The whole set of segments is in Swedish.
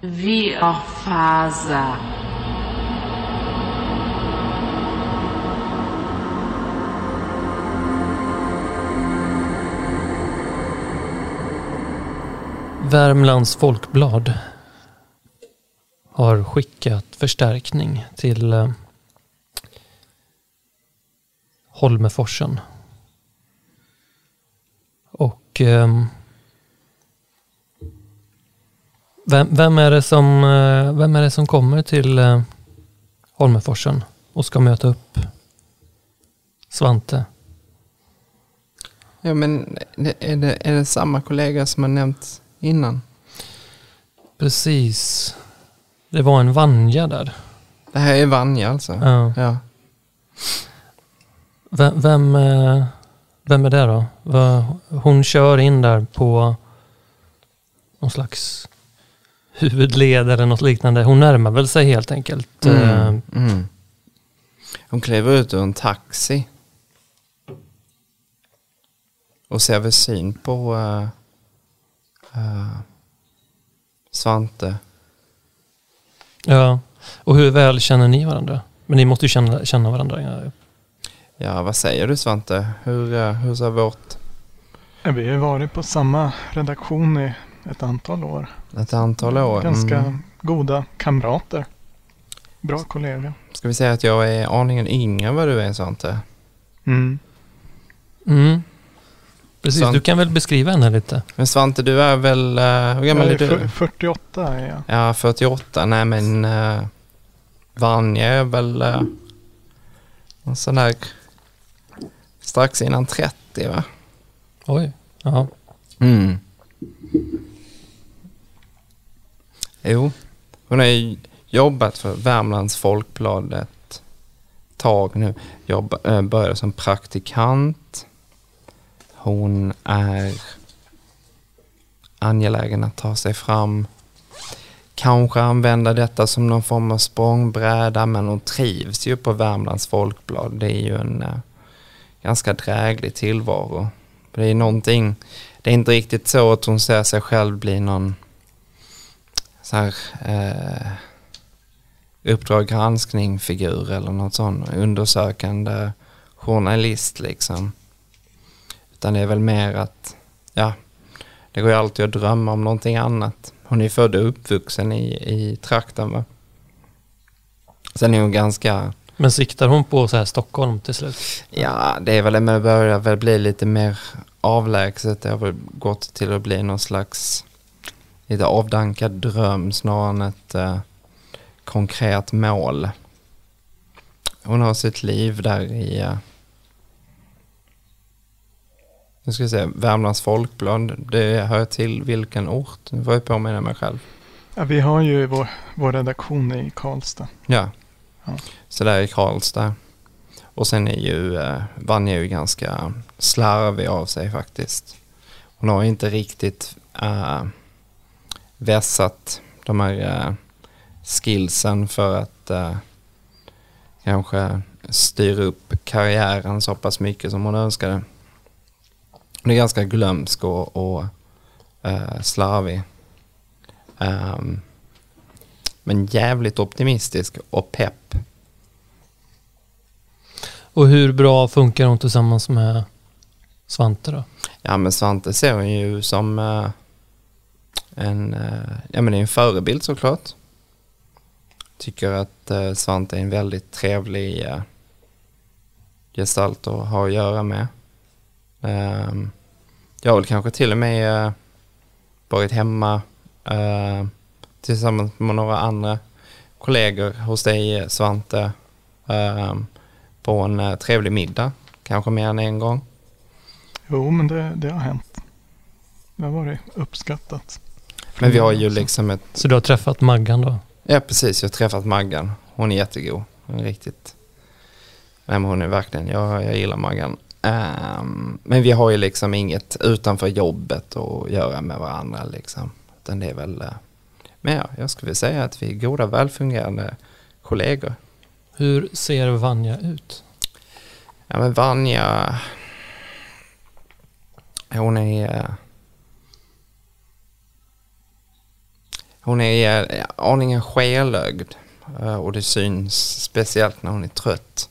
Viofaza. Värmlands Folkblad har skickat förstärkning till eh, Holmeforsen. Och ehm, vem, vem, är det som, eh, vem är det som kommer till eh, Holmeforsen och ska möta upp Svante? Ja, men är det, är det samma kollega som har nämnts innan? Precis. Det var en Vanja där. Det här är Vanja alltså? Ja. Ja. Vem, vem, eh, vem är det då? Hon kör in där på någon slags huvudled eller något liknande. Hon närmar väl sig helt enkelt. Eh, Mm. Mm. Hon kliver ut ur en taxi. Och ser väl syn på eh, eh, Svante. Ja. Och hur väl känner ni varandra? Men ni måste ju känna, känna varandra. Ja. Ja, vad säger du Svante? Hur, eh, hur ser vårt Ja, Vi har varit på samma redaktion i ett antal år. ett antal år? Ganska Mm. goda kamrater. Bra kollega. Ska vi säga att jag är aningen yngre än vad du är Svante? Mm. Mm. Precis, Sant. du kan väl beskriva henne lite? Men Svante, du är väl, uh, hur gammal Jag är är du? fyr- 48 är jag. Ja, 48. Nej men uh, Vanja är väl uh, en sån där strax innan 30 va? Oj. Ja. Mm. Jo, hon har ju jobbat för Värmlands Folkblad ett tag nu. Jobb, eh, började som praktikant. Hon är angelägen att ta sig fram. Kanske använda detta som någon form av språngbräda men hon trivs ju på Värmlands Folkblad. Det är ju en eh, ganska dräglig tillvaro. Det är någonting, det är inte riktigt så att hon ser sig själv bli någon så här eh, Uppdrag granskning-figur eller något sånt undersökande journalist liksom. Utan det är väl mer att, ja, det går ju alltid att drömma om någonting annat. Hon är född och uppvuxen i, i trakten va. Sen är hon ganska, Men siktar hon på så här Stockholm till slut? ja det är väl, men det börjar väl bli lite mer avlägset. Det har väl gått till att bli någon slags lite avdankad dröm snarare än ett eh, konkret mål. Hon har sitt liv där i, eh, nu ska vi se, Värmlands Folkblad. Det hör till vilken ort? Nu får jag påminna mig själv. Ja, vi har ju vår, vår redaktion i Karlstad. Ja. Ja. Så där i Karlstad. Och sen är ju eh, Vanja ju ganska slarvig av sig faktiskt. Hon har inte riktigt eh, vässat de här eh, skillsen för att eh, kanske styra upp karriären så pass mycket som hon önskade. Hon är ganska glömsk och, och eh, slarvig. Ehm, men jävligt optimistisk och pepp. Och hur bra funkar hon tillsammans med Svante då? Ja men Svante ser hon ju som eh, en, eh, ja men en förebild såklart. Tycker att eh, Svante är en väldigt trevlig eh, gestalt att ha att göra med. Ehm, jag har väl kanske till och med varit hemma tillsammans med några andra kollegor hos dig Svante ehm, på en trevlig middag. Kanske mer än en gång. Jo, men det, det har hänt. Det har varit uppskattat. Men vi har ju liksom ett Så du har träffat Maggan då? Ja, precis. Jag har träffat Maggan. Hon är jättegod. Hon är riktigt... Nej, men hon är verkligen... Jag, jag gillar Maggan. Ehm, men vi har ju liksom inget utanför jobbet att göra med varandra liksom. Utan det är väl... eh, men ja, jag skulle vilja säga att vi är goda, välfungerande kollegor. Hur ser Vanja ut? Ja, men Vanja... Hon är... Hon är eh, aningen skelögd eh, och det syns speciellt när hon är trött.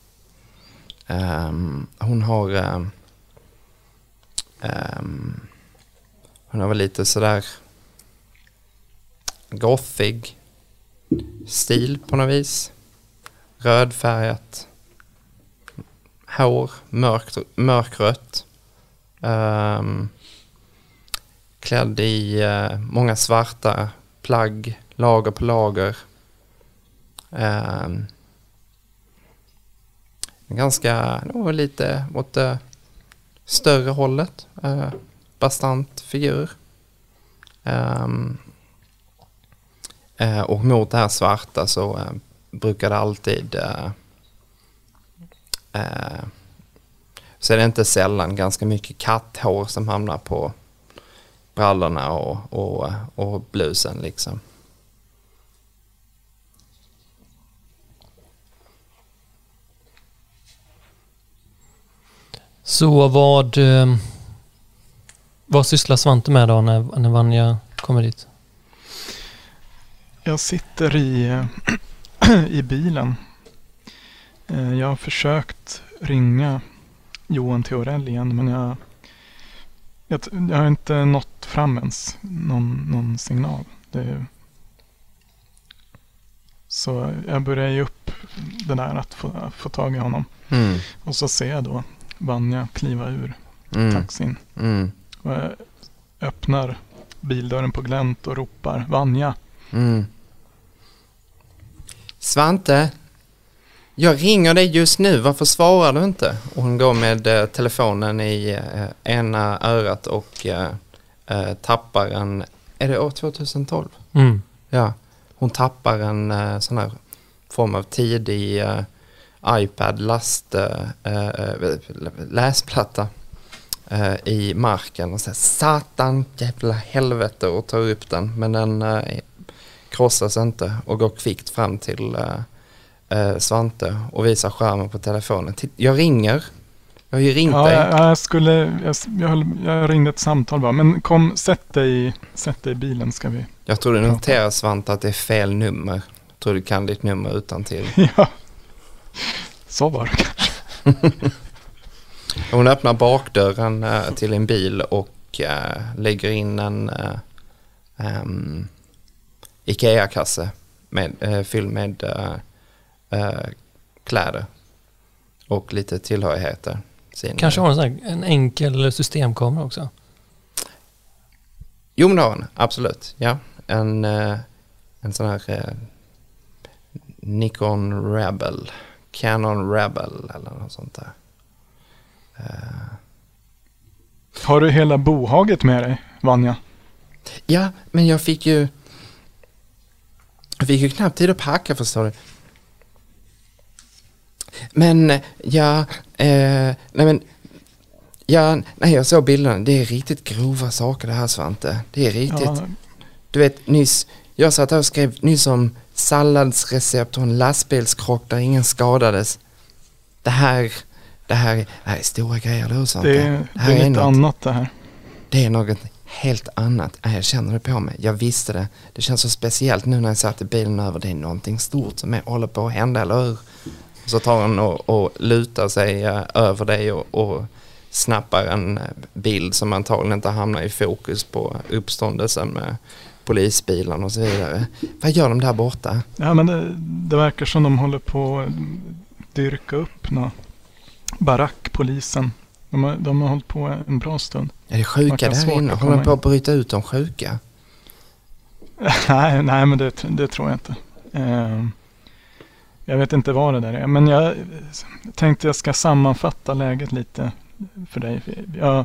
Um, hon har um, hon har väl lite sådär gothig stil på något vis. Rödfärgat hår, mörkt, mörkrött. Um, klädd i uh, många svarta plagg, lager på lager. Um, ganska, nog lite åt det större hållet. Uh, bastant figur. Um, uh, och mot det här svarta så uh, brukar det alltid så är det inte sällan ganska mycket katthår som hamnar på brallorna och, och, och blusen liksom. Så vad, eh, vad sysslar Svante med då när, när Vanja kommer dit? Jag sitter i, i bilen. Eh, jag har försökt ringa Johan Theorell igen men jag, jag, jag har inte nått fram ens någon, någon signal. Det, så jag börjar ge upp det där att få, få tag i honom. Mm. Och så ser jag då Vanja kliva ur Mm. taxin. Mm. Och jag öppnar bildörren på glänt och ropar Vanja. Mm. Svante, jag ringer dig just nu, varför svarar du inte? Och hon går med eh, telefonen i eh, ena örat och eh, eh, tappar en, är det år 2012? Mm. Ja, hon tappar en eh, sån här form av tidig eh, iPad last läsplatta i marken och säger satan jävla helvete och tar upp den men den krossas inte och går kvickt fram till eh, Svante och visar skärmen på telefonen. Jag ringer. Jag har ju ringt Ja, dig. jag, jag, skulle, jag, jag, höll, jag ringde ett samtal bara. Men kom, sätt dig, sätt dig i bilen ska vi. Jag tror du noterar Svante att det är fel nummer. Jag tror du kan ditt nummer utan till. ja, så var det kanske. Hon öppnar bakdörren eh, till en bil och eh, lägger in en eh, ehm, Ikea-kasse med, fylld med eh, kläder och lite tillhörigheter. Sin, Kanske har en, sån här, en enkel systemkamera också. Jo men det har hon, absolut. Ja. En, eh, en sån här eh, Nikon Rebel, Canon Rebel eller något sånt där. Eh, Har du hela bohaget med dig, Vanja? Ja, men jag fick ju... Jag fick ju knappt tid att packa förstår du. Men ja, eh, nej men... Ja, nej jag såg bilderna. Det är riktigt grova saker det här Svante. Det är riktigt. Ja, Du vet nyss, jag satt här och skrev nyss om salladsrecept och en lastbilskrock där ingen skadades. Det här, det här, det här är stora grejer, hur Svante? det, är- det här är lite något- annat det här. det är något helt annat. Jag känner det på mig. Jag visste det. Det känns så speciellt nu när jag satt i bilen över. Det är någonting stort som är, håller på att hända, eller hur? Så tar han och, och lutar sig eh, över dig och, och snappar en eh, bild som antagligen inte hamnar i fokus på uppståndelsen med polisbilen och så vidare. Vad gör de där borta? Ja, men det, det verkar som de håller på att dyrka upp nå barackpolisen. De har, de har hållit på en bra stund. Är det sjuka där inne? Håller de på att bryta ut de sjuka? nej, nej, men det, det tror jag inte. Eh, jag vet inte vad det där är. Men jag tänkte jag ska sammanfatta läget lite för dig. Jag,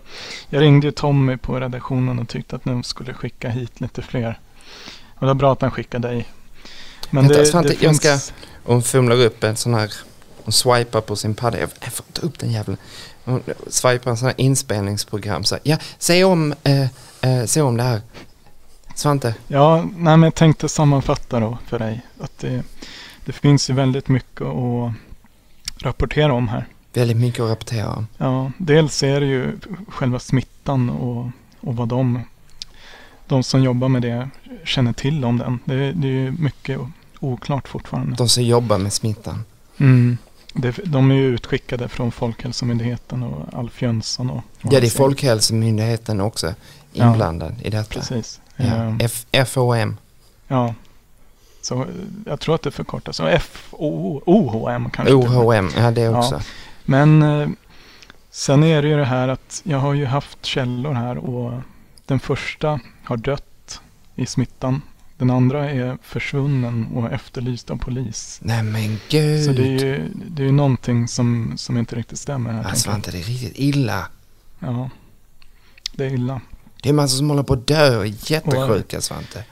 jag ringde ju Tommy på redaktionen och tyckte att de skulle skicka hit lite fler. Och det var bra att han skickade dig. Men Vänta, det, Svante, det jag finns... ska- Och hon fumlar upp en sån här, hon swipar på sin padda. Jag jag får inte upp den jäveln. Hon swipar en sån här inspelningsprogram. Så här, ja, säg om, eh, eh, säg om det här. Svante, Ja, nej, men jag tänkte sammanfatta då för dig. Att det, det finns ju väldigt mycket att rapportera om här. väldigt mycket att rapportera om. Ja, dels är det ju själva smittan och, och vad de de som jobbar med det känner till om den. Det, det är ju mycket oklart fortfarande. De som jobbar med smittan. Mm. Det, de är ju utskickade från Folkhälsomyndigheten och Alf Jönsson. Och, och Ja, det är Folkhälsomyndigheten också inblandad i detta. Precis. Ja. F- FOM. ja. Så jag tror att det förkortas. Och FO, OHM kanske. och. OHM, ja det Ja. också. Men eh, sen är det ju det här att jag har ju haft källor här och den första har dött i smittan. Den andra är försvunnen och efterlyst av polis. Nej men gud. Så det är ju det är ju någonting som, som inte riktigt stämmer här. Ja, jag. Svante, det är riktigt illa. Ja, det är illa. Det är massor som håller på att dö och är jättesjuka Svante.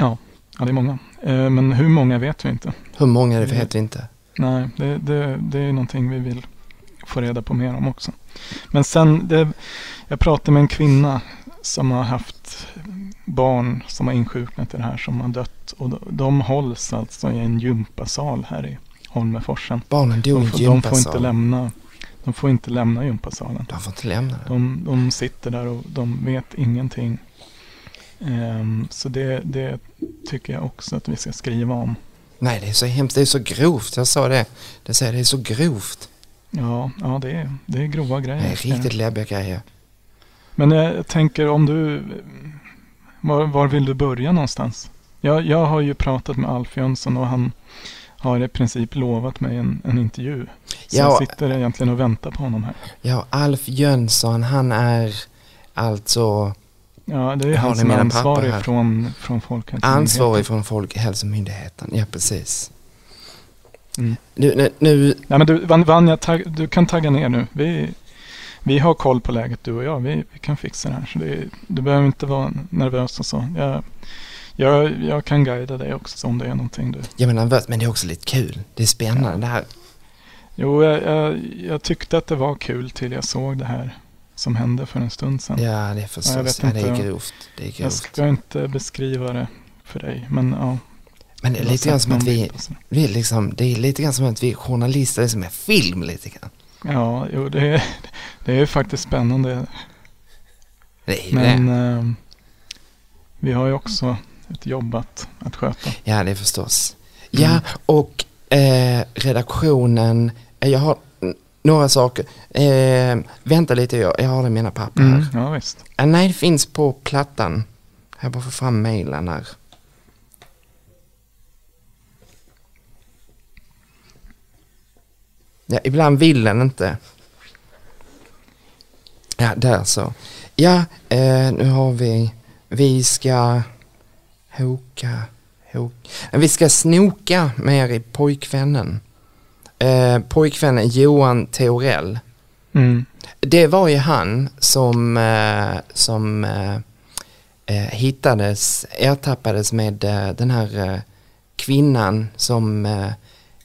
Ja, det är många. Eh, men hur många vet vi inte. Hur många det vet vi inte. Nej, det, det, det är någonting vi vill få reda på mer om också. Men sen, det, jag pratade med en kvinna som har haft barn som har insjuknat i det här som har dött. Och de, hålls alltså i en gympasal här i Holmeforsen. Barnen dog i får- de får inte gympasal. lämna, de får inte lämna gympasalen. De får inte lämna den. De, de sitter där och de vet ingenting. Ehm, så det, det tycker jag också att vi ska skriva om. Nej, det är så hemskt. Det är så grovt. Jag sa det. Det säger det är så grovt. Ja, ja det, är, det är grova grejer. Det är riktigt läbbiga grejer. Men jag tänker om du... Var, var vill du börja någonstans? Jag, jag har ju pratat med Alf Jönsson och han har i princip lovat mig en, en intervju. Så Ja. jag sitter egentligen och väntar på honom här. Ja, Alf Jönsson, han är alltså Ja, det är han som är ansvarig från, från Folkhälsomyndigheten. ansvarig från Folkhälsomyndigheten. Ja, precis. Mm. Nu, nu, nu Nej, men du, Van- Vanja, tagg, du kan tagga ner nu. Vi, vi har koll på läget du och jag. Vi, vi kan fixa det här. Så det, du behöver inte vara nervös och så. Jag, jag, jag kan guida dig också om det är någonting du... jag menar nervös, men det är också lite kul. Det är spännande det här. Jo, jag, jag, jag tyckte att det var kul till jag såg det här som hände för en stund sedan. Ja, det är jag förstås. Ja, det är grovt. Det är jag grovt. ska inte beskriva det för dig, men ja. Men det är jag lite grann som att vi, vi är liksom, det är lite grann som att vi är journalister, är som en film lite grann. Ja, jo, det är, det är faktiskt spännande. Det är Men det. eh, vi har ju också ett jobb att, att sköta. Ja, det är förstås. Mm. Ja, och eh, redaktionen, eh, jag har mm, några saker. Eh, vänta lite, jag, jag har det i mina papper här. Mm. Ja, visst. Eh, nej, det finns på plattan. Jag bara får fram mejlen här. Ja, ibland vill den inte. Ja, där så. Ja, eh, nu har vi, vi ska hoka, hoka. Vi ska snoka mer i pojkvännen. Eh, pojkvännen Johan Teorell. Mm. Det var ju han som, eh, som eh, eh, hittades, ertappades med eh, den här eh, kvinnan som,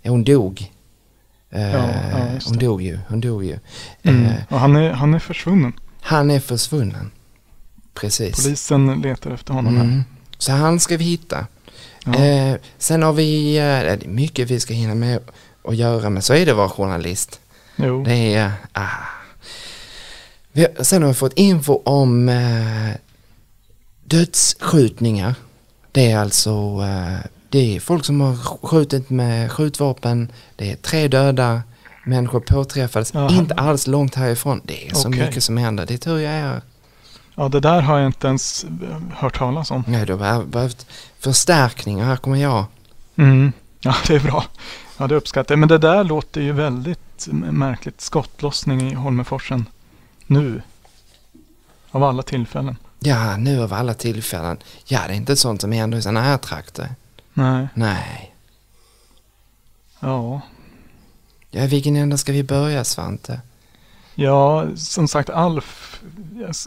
hon dog. Ja, ja, hon dog ju, hon dog ju. Mm. Och han är, han är försvunnen. han är försvunnen. Precis. Polisen letar efter honom här. Mm. Så han ska vi hitta. Ja. Sen har vi, eh, det är mycket vi ska hinna med att göra, men så är det att vara journalist. Jo. Det är, ah. vi, sen har vi fått info om eh, dödsskjutningar. Det är alltså, eh, det är folk som har skjutit med skjutvapen. Det är tre döda människor påträffades, Jaha. inte alls långt härifrån. Det är så mycket som händer. Det är tur jag är. Ja, det där har jag inte ens eh, hört talas om. Nej, du har behövt förstärkningar. Här kommer jag. Mm. Ja, det är bra. Ja, det uppskattar jag. Men det där låter ju väldigt märkligt. Skottlossning i Holmeforsen nu. Av alla tillfällen. Ja, nu av alla tillfällen. Ja, det är inte sånt som händer i sådana här trakter. Nej. Nej. Ja. Ja, vilken ända ska vi börja, Svante? Ja, som sagt Alf.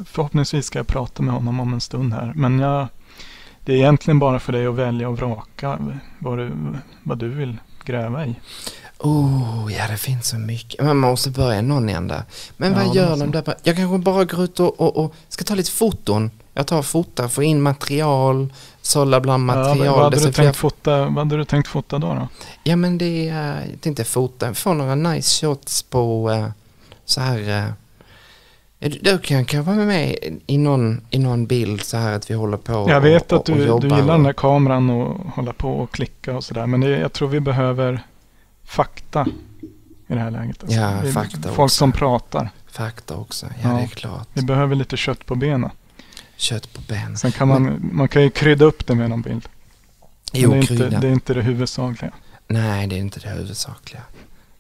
Förhoppningsvis ska jag prata med honom om en stund här. Men jag, det är egentligen bara för dig att välja och vraka vad du, vad du vill gräva i. Oh, ja det finns så mycket. Man måste börja någon ända. Men Ja, vad gör de där? Jag kanske bara går ut och, och, och ska ta lite foton. Jag tar fotar, får in material, sålla bland Ja, vad, material. vad, hade du tänkt fota, vad hade du tänkt fota då? då? Ja men det är, jag tänkte fota, få några nice shots på eh, så här, eh, Du kan, kan vara med i någon, i någon bild så här att vi håller på Jag vet och, att du, du gillar den där kameran och hålla på och klicka och sådär. Men det, jag tror vi behöver fakta i det här läget. alltså. Ja, fakta Folk också. som pratar. Fakta också, ja, Ja. det är klart. Vi behöver lite kött på benen. Kött på ben. Sen kan man, man kan ju krydda upp det med någon bild. Men Jo, det, är krydda. inte, det är inte det huvudsakliga. Nej, det är inte det huvudsakliga.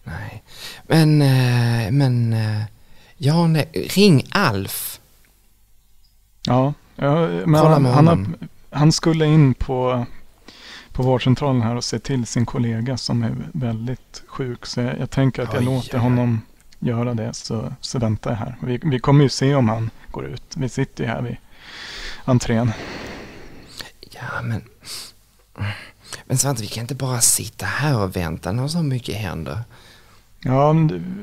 Nej. Men, eh, men, eh, ja, nej. ring Alf. Ja, ja men han, han, han skulle in på, på vårdcentralen här och se till sin kollega som är väldigt sjuk. Så jag, jag tänker att jag Oj, låter oj. honom göra det så, så väntar jag här. Vi, vi kommer ju se om han går ut. Vi sitter ju här vid entrén. Ja, men... Men Svante, vi kan inte bara sitta här och vänta när så mycket händer. Ja,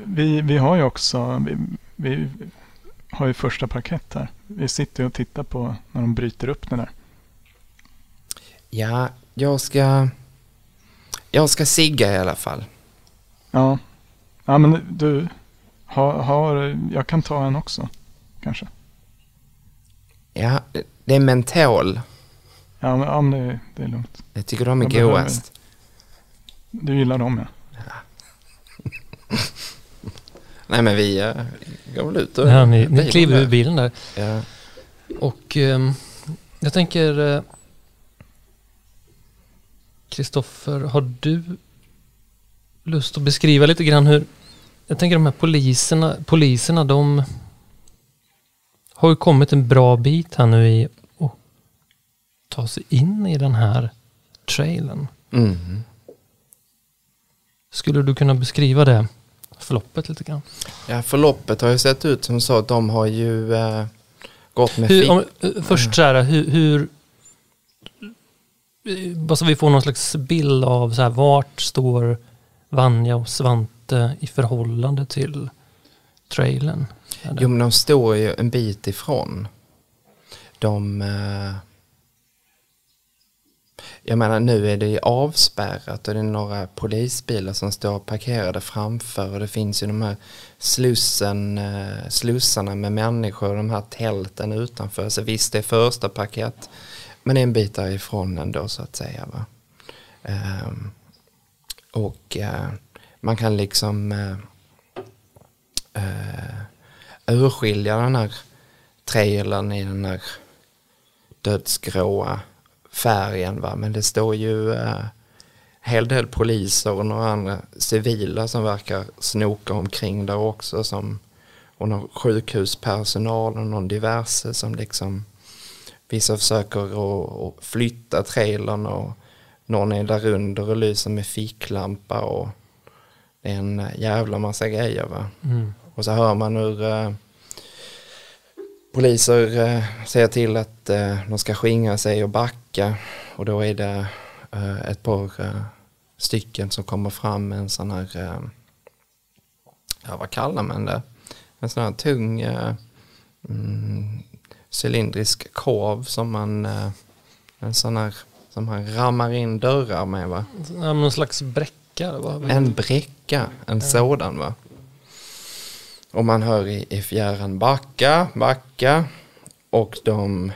vi, vi har ju också vi, vi har ju första parkett här. Vi sitter och tittar på när de bryter upp det där. Ja, jag ska... Jag ska sigga i alla fall. Ja, ja men du har, har, jag kan ta en också kanske. Ja, det- är mentol. Ja, men, ja, men det, det är lugnt. Jag tycker de är godast. Du gillar dem ja. Nej, men vi uh, går väl ut och... Ja, ni, ni kliver där. ur bilen där. Ja. Och ehm, jag tänker... eh, Kristoffer, har du lust att beskriva lite grann hur... Jag tänker de här poliserna, poliserna de har ju kommit en bra bit här nu i att ta sig in i den här trailern. Mm. Skulle du kunna beskriva det förloppet lite grann? ja, förloppet har ju sett ut som så att de har ju eh, gått med Hur, om, eh, först så här, hur, hur eh, bara så vi får någon slags bild av så här, vart står Vanja och Svante i förhållande till trailern? Jo, men de står ju en bit ifrån. De... Jag menar, nu är det ju avspärrat och det är några polisbilar som står parkerade framför och det finns ju de här slussen, eh, slussarna med människor och de här tälten utanför. Så visst, det är första paket, men en bit därifrån ändå så att säga. Va? Um, och uh, man kan liksom... uh, uh, urskilja den här trailern i den här dödsgråa färgen. Va? Men det står ju eh, hel del poliser och några andra civila som verkar snoka omkring där också. Som, och någon sjukhuspersonal och någon diverse som liksom vissa försöker att, flytta trailern och någon är där under och lyser med ficklampa och det är en jävla massa grejer va. Mm. Och så hör man hur eh, poliser eh, säger till att eh, de ska skingra sig och backa. Och då är det eh, ett par stycken som kommer fram med en sån här, ja vad kallar man det? En sån här tung mm, cylindrisk korv som man, en sån här som man rammar in dörrar med va? Ja, någon slags bräcka? Va? En bräcka, en sådan va. Och man hör i, i fjärran backa, backa. Och de,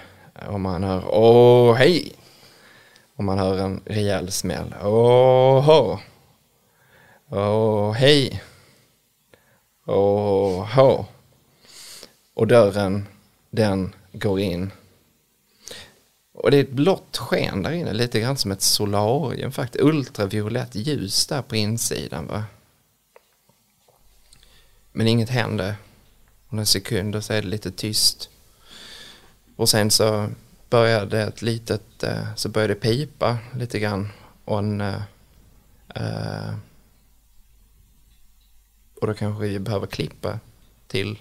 och man hör åh hej. Och man hör en rejäl smäll. Åh Åh hej. Åh Och dörren, den går in. Och det är ett blått sken där inne, lite grann som ett solarium faktiskt. Ultraviolett ljus där på insidan va. Men inget händer. Och en sekund och så är det lite tyst. Och sen så började det ett litet, eh, så började det pipa lite grann. Och en, eh, eh, och då kanske vi behöver klippa till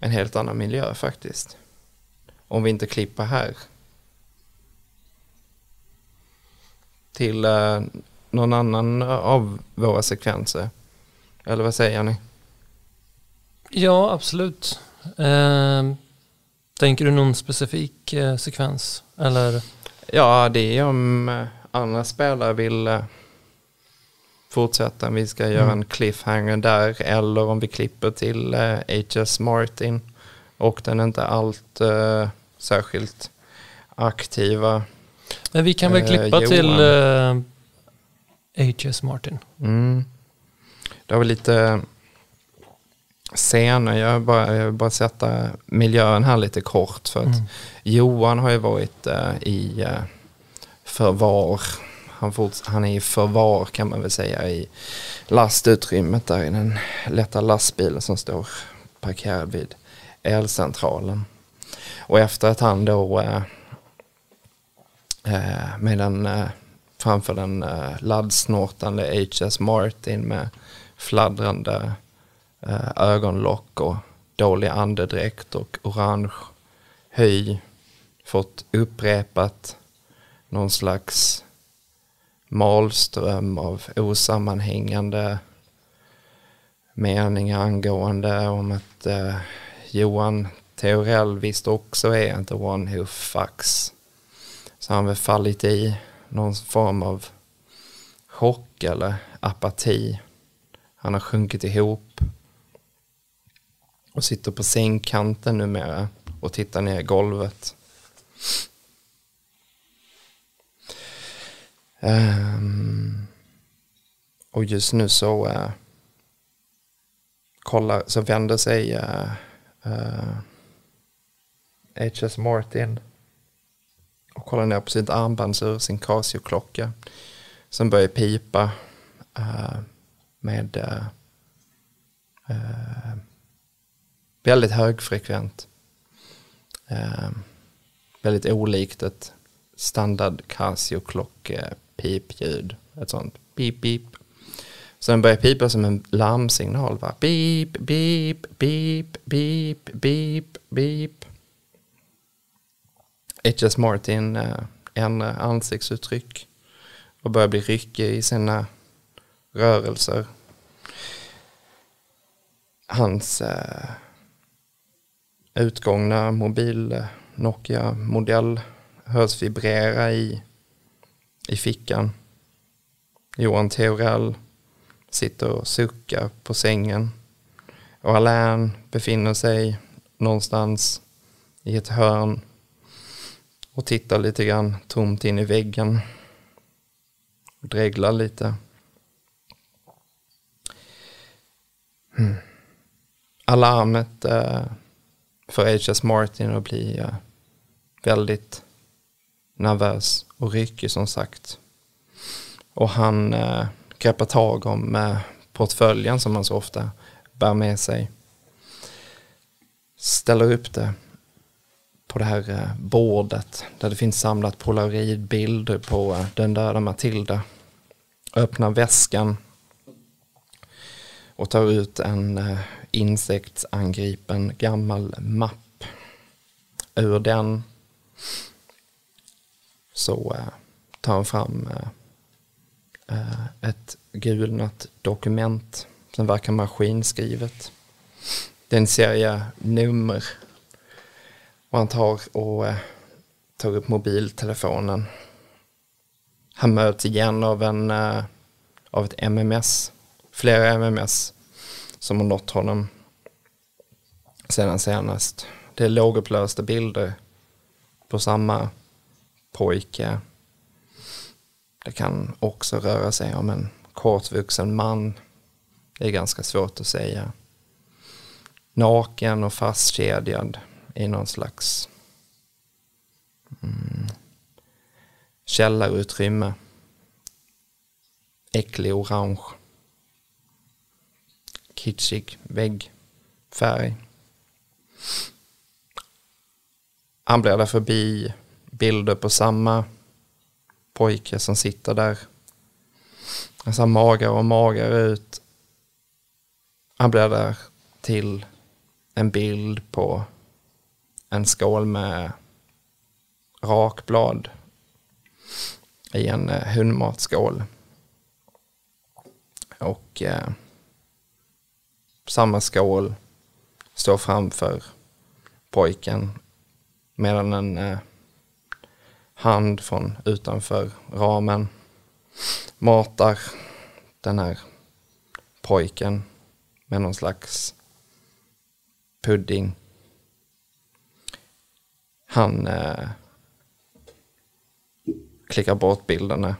en helt annan miljö faktiskt. Om vi inte klipper här. Till någon annan av våra sekvenser. Eller vad säger ni? Ja, absolut. Eh, tänker du någon specifik eh, sekvens? Eller? Ja, det är om eh, andra spelare vill eh, fortsätta, vi ska göra Mm. en cliffhanger där eller om vi klipper till eh, H.S. Martin och den inte allt eh, särskilt aktiva. Men vi kan väl Eh, klippa Johan. till eh, H.S. Martin. Mm. Det vi lite scener, jag vill, bara, jag vill bara sätta miljön här lite kort för att Mm. Johan har ju varit eh, i eh, förvar. Han, forts- han är i förvar kan man väl säga i lastutrymmet där i den lätta lastbilen som står parkerad vid elcentralen. Och efter att han då eh, eh, med den, eh, framför den eh, laddsnortande HS Martin med fladdrande eh, Eh, ögonlock och dålig andedräkt och orange höj fått upprepat någon slags malström av osammanhängande meningar angående om att eh, Johan Theorell visst också är inte one who fucks. Så han har väl fallit i någon form av chock eller apati. Han har sjunkit ihop och sitter på sängkanten numera och tittar ner i golvet. Um, och just nu så uh, kollar, så vänder sig eh, eh, uh, uh, H.S. Martin och kollar ner på sitt armbandsur, sin Casio-klocka som börjar pipa uh, med uh, väldigt högfrekvent. Eh, väldigt olikt ett standard Casio-klock-pipljud. Eh, ett sånt pip, pip. Så den börjar pipa som en larmsignal. Va? Beep, beep, beep, beep, beep, beep. H.S. Martin eh, ändrar ansiktsuttryck och börjar bli ryckig i sina rörelser. Hans eh, utgångna mobil Nokia-modell hörs vibrera i, i fickan. Johan Theorell sitter och suckar på sängen. Och Alain befinner sig någonstans i ett hörn och tittar lite grann tomt in i väggen. Och dreglar lite. Mm. Alarmet eh, för H.S. Martin att bli väldigt nervös och ryckig som sagt. Och han eh, greppar tag om eh, portföljen som han så ofta bär med sig. Ställer upp det på det här eh, bordet där det finns samlat polaroidbilder på eh, den döda Matilda. Öppnar väskan och tar ut en eh, insektsangripen gammal mapp. Ur den så eh, tar han fram eh, eh, ett gulnat dokument som verkar maskinskrivet. Det är en serie nummer och han tar och tar upp mobiltelefonen. Han möts igen av, en, av ett MMS, flera MMS som har nått honom sedan senast. Det är lågupplösta bilder på samma pojke. Det kan också röra sig om en kortvuxen man. Det är ganska svårt att säga. Naken och fastkedjad i någon slags mm, källarutrymme. Äcklig orange. Kitschig väggfärg. Han bläddrar förbi bilder på samma pojke som sitter där. Han ser magare och magare ut. Han bläddrar till en bild på en skål med rakblad i en eh, hundmatskål. Och eh, samma skål står framför pojken medan en eh, hand från utanför ramen matar den här pojken med någon slags pudding. Han eh, klickar bort bilderna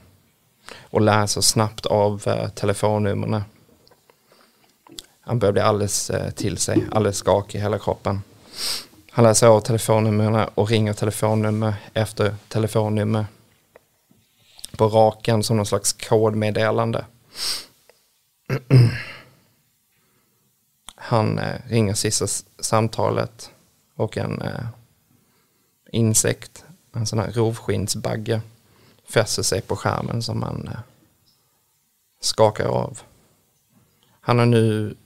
och läser snabbt av eh, telefonnumren. Han börjar bli alldeles eh, till sig, alldeles skakig i hela kroppen. Han läser av telefonnumren och ringer telefonnummer efter telefonnummer på raken som någon slags kodmeddelande. Han eh, ringer sista samtalet och en eh, insekt, en sån här rovskinnsbagge, fäster sig på skärmen som man skakar av. Han har nu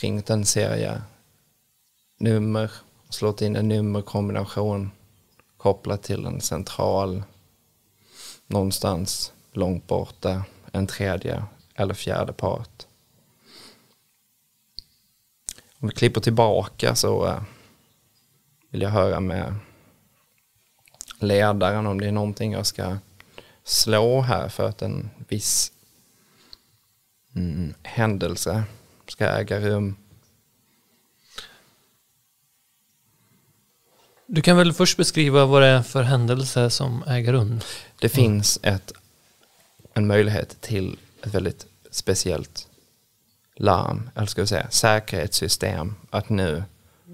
ringt en serie nummer och slått in en nummerkombination kopplat till en central någonstans långt borta, en tredje eller fjärde part. Om vi klipper tillbaka så eh, vill jag höra med ledaren om det är någonting jag ska slå här för att en viss mm, händelse ska äga rum. Du kan väl först beskriva vad det är för händelse som äger rum? Det finns ett, en möjlighet till ett väldigt speciellt larm, eller ska vi säga säkerhetssystem, att nu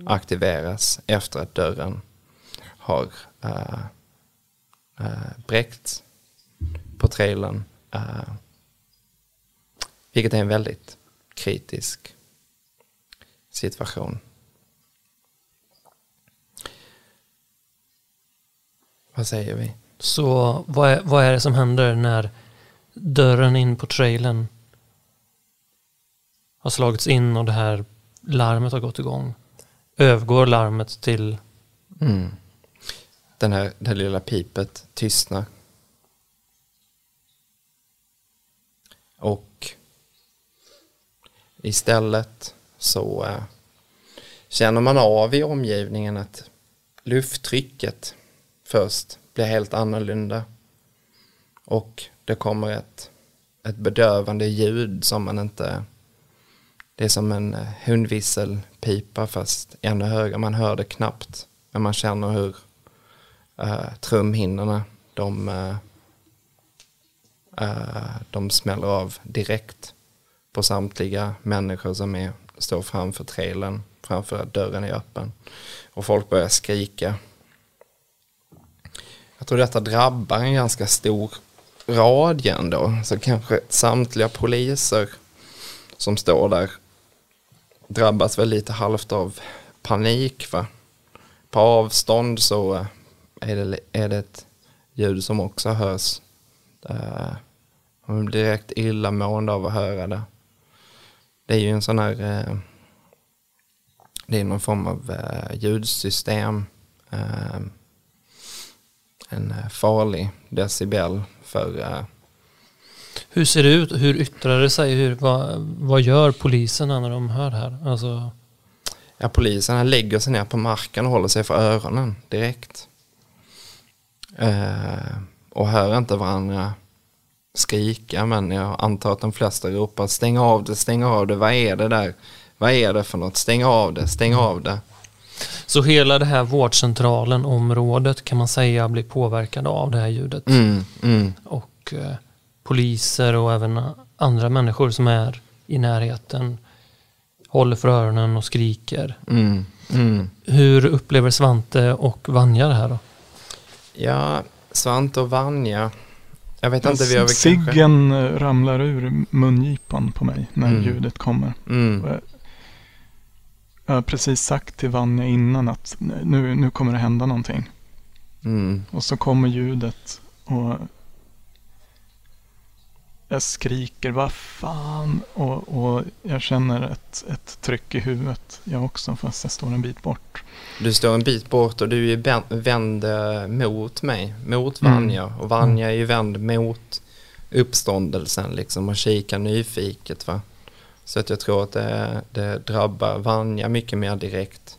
aktiveras efter att dörren har uh, uh, bräckts på trailern. Uh, vilket är en väldigt kritisk situation. Vad säger vi? Så vad är, vad är det som händer när dörren in på trailern har slagits in och det här larmet har gått igång? Övergår larmet till... Mm. Den här, det här lilla pipet tystnar. Och istället så eh, känner man av i omgivningen att lufttrycket först blir helt annorlunda. Och det kommer ett, ett bedövande ljud som man inte... Det är som en eh, hundvisselpipa fast ännu högre. Man hör det knappt. Men man känner hur uh, trumhinnorna de, uh, uh, de smäller av direkt på samtliga människor som är, står framför trailern, framför att dörren är öppen. Och folk börjar skrika. Jag tror detta drabbar en ganska stor radie ändå. Så kanske samtliga poliser som står där drabbas väl lite halvt av panik. Va? På avstånd så eh, är det, är det ett ljud som också hörs. Eh, Man blir direkt illamående av att höra det. Det är ju en sån här, uh, det är någon form av uh, ljudsystem. Uh, en farlig decibel för Hur ser det ut? Hur yttrar det sig? Hur, vad, vad gör poliserna när de hör det här? Alltså, Ja, poliserna lägger sig ner på marken och håller sig för öronen direkt. Eh, och hör inte varandra skrika, men jag antar att de flesta ropar stäng av det, stäng av det, vad är det där? Vad är det för något? Stäng av det, stäng av det. så hela det här vårdcentralen, området kan man säga blir påverkade av det här ljudet. Mm, mm, Och eh, poliser och även andra människor som är i närheten håller för öronen och skriker. mm, mm. Hur upplever Svante och Vanja det här då? Ja, Svante och Vanja. Jag vet inte, vi har väl kanske... Eh, ramlar ur mungipan på mig när Mm. ljudet kommer. Mm, jag- Jag har precis sagt till Vanja innan att nu, nu kommer det hända någonting. mm, Och så kommer ljudet och jag skriker vad fan och, och jag känner ett, ett tryck i huvudet jag också fast jag står en bit bort. Du står en bit bort och du är vänd eh, mot mig, mot Mm. Vanja. Och Vanja är ju vänd mot uppståndelsen liksom och kikar nyfiket va. Så att jag tror att det, det drabbar Vanja mycket mer direkt.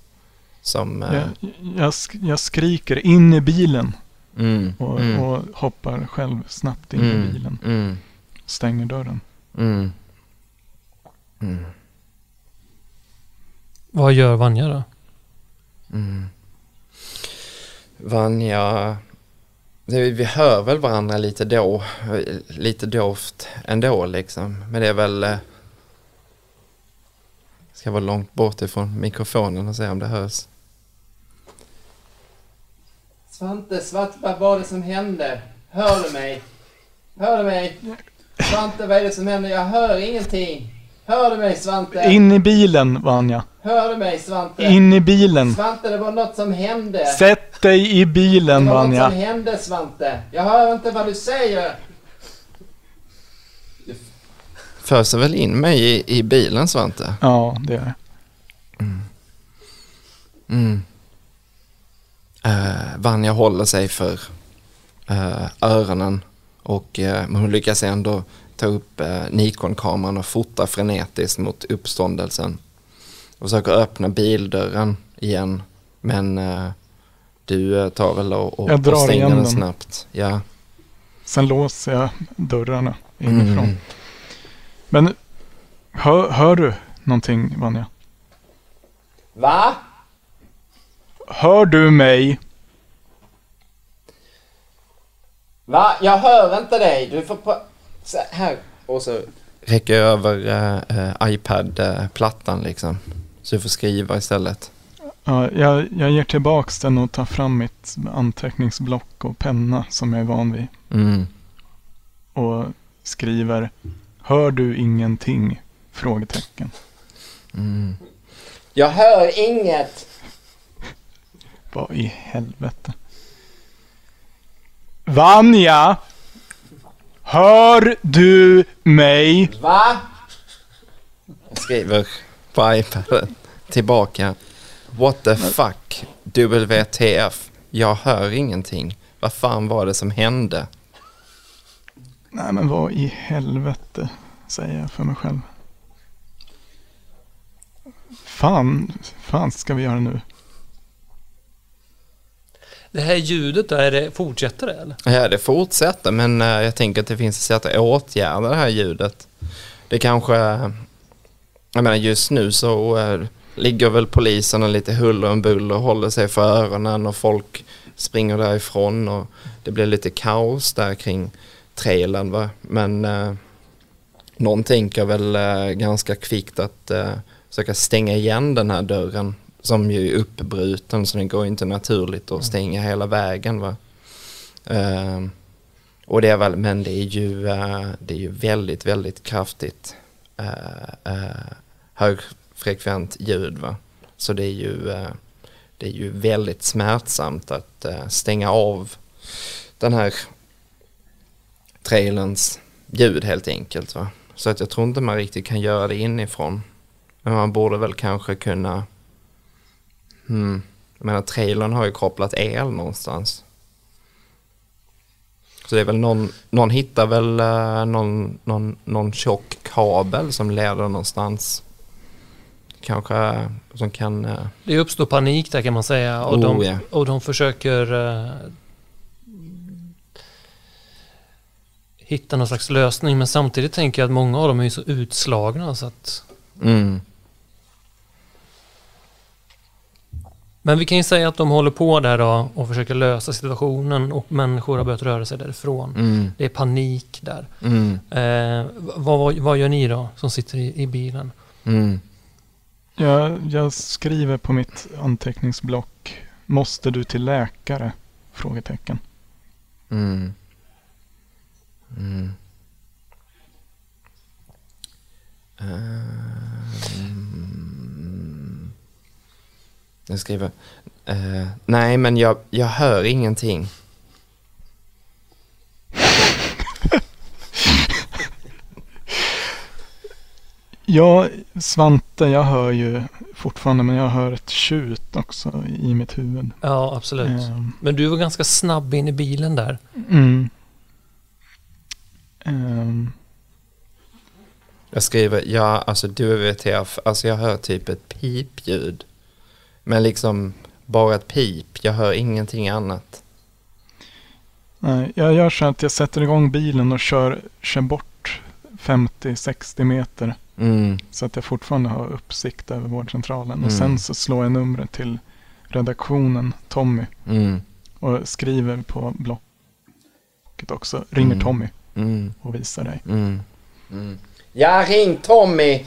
Som... eh, Jag, jag, sk- jag skriker in i bilen mm, och, mm, och hoppar själv snabbt in mm, i bilen. Stänger dörren. Mm. Mm. Vad gör Vanja då? Mm. Vanja, vi hör väl varandra lite då, lite dovt ändå liksom. Men det är väl, eh, ska vara långt bort ifrån mikrofonen och se om det hörs. Svante, Svante, vad var det som hände? Hör du mig? Hör du mig? Svante, vad är det som händer? Jag hör ingenting. Hör du mig Svante? In i bilen, Vanja. Hör du mig Svante? In i bilen. Svante, det var något som hände. Sätt dig i bilen, det var Vanja. något som hände Svante. Jag hör inte vad du säger. Föser väl in mig i, i bilen Svante? Ja, det är det. Mm. Mm. Uh, Vanja håller sig för uh, öronen och uh, hon lyckas ändå ta upp uh, Nikon-kameran och fota frenetiskt mot uppståndelsen. Och försöker öppna bildörren igen men du tar väl och, och, jag drar och stänger igen den den. snabbt. Ja. Sen låser jag dörrarna inifrån. Mm. Men hör, hör du någonting, Vanja? Va? Hör du mig? Va? Jag hör inte dig. Du får på... Så här. Och så räcker jag över uh, iPad-plattan liksom. Så du får skriva istället. Ja, jag, jag ger tillbaks den och tar fram mitt anteckningsblock och penna som jag är van vid. Mm. Och skriver Hör du ingenting? Frågetecken. Mm. Jag hör inget. Vad i helvete? Vanja! Hör du mig? Va? Jag skriver på iPaden tillbaka. What the fuck? WTF? Jag hör ingenting. Vad fan var det som hände? Nej men vad i helvete säger jag för mig själv. Fan, fan ska vi göra nu? Det här ljudet då, är det, fortsätter det eller? Ja, det fortsätter men eh, jag tänker att det finns ett sätt att åtgärda det här ljudet. Det kanske, jag menar just nu så eh, ligger väl poliserna lite huller om buller och håller sig för öronen och folk springer därifrån och det blir lite kaos där kring trailern va. Men eh, någon tänker väl eh, ganska kvickt att eh, försöka stänga igen den här dörren som ju är uppbruten så den går inte naturligt att stänga hela vägen va. Uh, och det är väl, men det är ju, det är ju väldigt, väldigt kraftigt högfrekvent ljud va. Så det är ju, det är ju väldigt smärtsamt att stänga av den här trailerns ljud helt enkelt. Va? Så att jag tror inte man riktigt kan göra det inifrån. Men man borde väl kanske kunna... Hmm. Jag menar trailern har ju kopplat el någonstans. Så det är väl någon, någon hittar väl uh, någon, någon, någon tjock kabel som leder någonstans. Kanske uh, som kan... Uh... Det uppstår panik där kan man säga och, Oh, de, ja. och de försöker uh, hitta någon slags lösning men samtidigt tänker jag att många av dem är ju så utslagna så att Mm. Men vi kan ju säga att de håller på där då och försöker lösa situationen och människor har börjat röra sig därifrån. Mm. Det är panik där. Mm. Eh, vad, vad, vad gör ni då som sitter i, i bilen? Mm. Jag, jag skriver på mitt anteckningsblock Måste du till läkare? Frågetecken. Mm. Mm. Um, jag skriver. eh, nej, men jag, jag hör ingenting. Ja, Svante, jag hör ju fortfarande men jag hör ett tjut också i mitt huvud. Ja, absolut. Ehm, Men du var ganska snabb in i bilen där. Mm. Ehm, Jag skriver, ja, alltså WTF, alltså jag hör typ ett pipljud. Men liksom bara ett pip, jag hör ingenting annat. nej, jag gör så att jag sätter igång bilen och kör, kör bort 50-60 meter. Mm. Så att jag fortfarande har uppsikt över vårdcentralen. Mm. Och sen så slår jag numret till redaktionen, Tommy. Mm. Och skriver på blocket också. Ringer Mm. Tommy Mm. och visar dig. Mm. Ja, ring Tommy!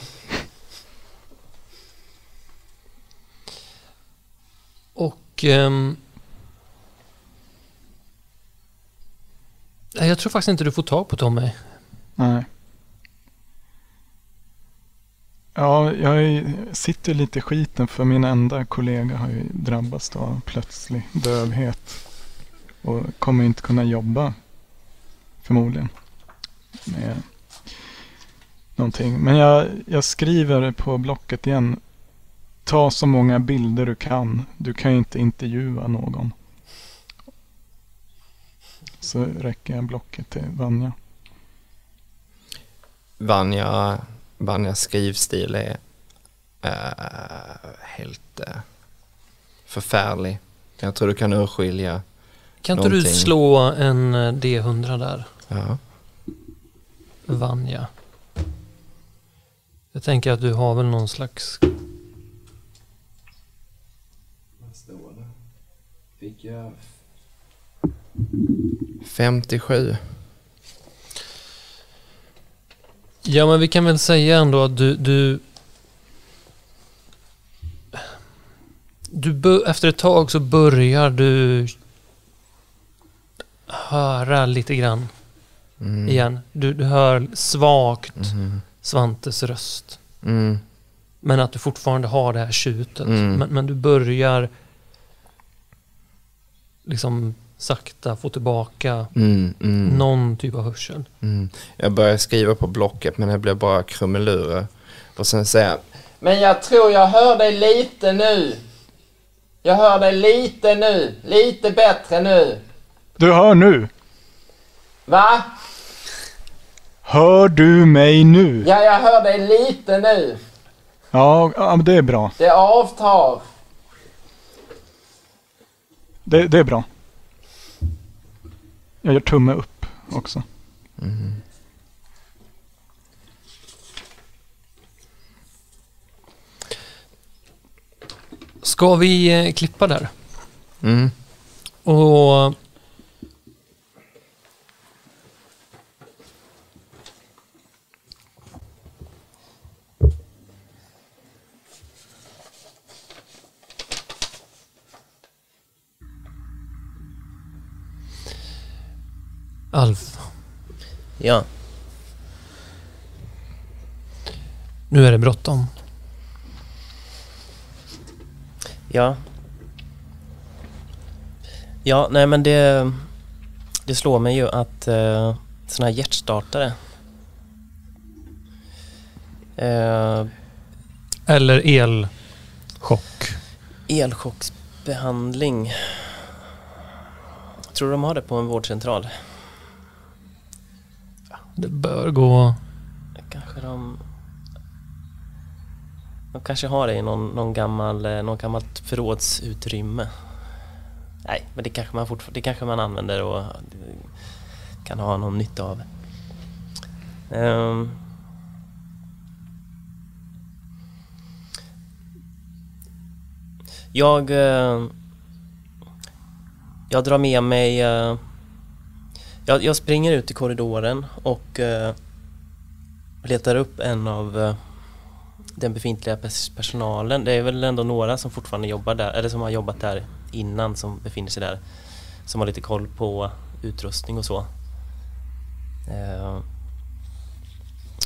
Och... Ehm, jag tror faktiskt inte du får tag på Tommy. Nej. Ja, jag sitter lite i skiten för min enda kollega har ju drabbats då av plötslig dövhet. Och kommer inte kunna jobba förmodligen med någonting. Men jag, jag skriver på blocket igen. Ta så många bilder du kan. Du kan ju inte intervjua någon. Så räcker jag blocket till Vanja. Vanja, Vanjas skrivstil är eh, helt uh, förfärlig. Jag tror du kan urskilja. Kan inte du Någonting. slå en eh, D100 där? Ja. Vanja. Jag tänker att du har väl någon slags... Står det? Fick jag... 57. Ja, men vi kan väl säga ändå att du... du du bör, efter ett tag så börjar du höra lite grann Mm. igen. Du, du hör svagt Mhm. Svantes röst. Mm. Men att du fortfarande har det här tjutet. Mm. Men, men du börjar liksom sakta få tillbaka Mm. Mm. någon typ av hörsel. Mm. Jag börjar skriva på blocket men det blir bara krumelurer. Och sen säger jag Men jag tror jag hör dig lite nu. Jag hör dig lite nu. Lite bättre nu. Du hör nu! Va? Hör du mig nu? Ja, jag hör dig lite nu. Ja, ja men det är bra. Det avtar. Det, det är bra. Jag gör tumme upp också. Ska vi eh, klippa där? Mm. Och Alf, Ja, nu är det bråttom. ja. Ja, nej men det, det slår mig ju att uh, sådana här hjärtstartare eh, Eller elchock. elchocksbehandling Tror du de har det på en vårdcentral? Det bör gå... Kanske de... De kanske har det i någon, någon gammal, eh, någon gammalt förrådsutrymme. Nej, men det kanske man fortfarande, det kanske man använder och kan ha någon nytta av. Um, jag... Eh, jag drar med mig... Eh, jag, jag springer ut i korridoren och eh, letar upp en av eh, den befintliga personalen. Det är väl ändå några som fortfarande jobbar där, eller som har jobbat där innan som befinner sig där. Som har lite koll på utrustning och så. Eh,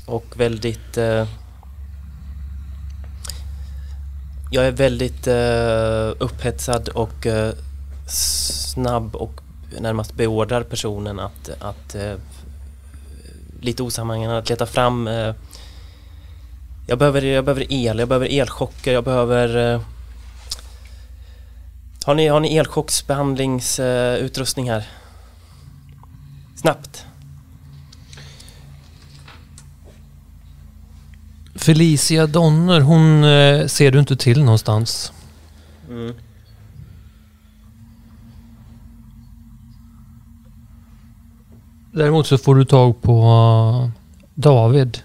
och väldigt... Eh, jag är väldigt eh, upphetsad och eh, snabb och närmast beordrar personen att, att eh, lite osammanhängande att leta fram eh, jag, behöver, jag behöver el, jag behöver elchocker, jag behöver eh, Har ni, har ni elchocksbehandlingsutrustning här? Snabbt! Felicia Donner, hon eh, ser du inte till någonstans. Mm. Däremot så får du tag på eh, David.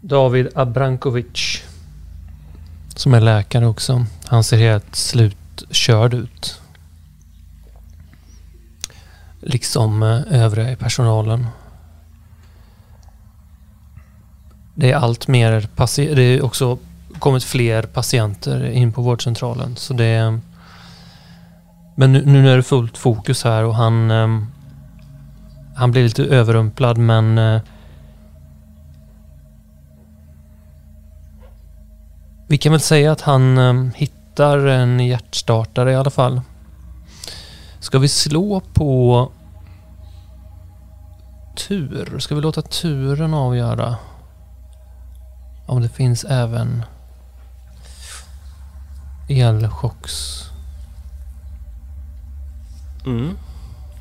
David Abrankovic. Som är läkare också. Han ser helt slutkörd ut. Liksom eh, övriga i personalen. Det är allt mer patienter, Det är också kommit fler patienter in på vårdcentralen. Så det är, men nu, nu är det fullt fokus här och han, eh, han blir lite överrumplad men eh, vi kan väl säga att han eh, hittar en hjärtstartare i alla fall. Ska vi slå på tur? Ska vi låta turen avgöra? Om det finns även elchocks Mm.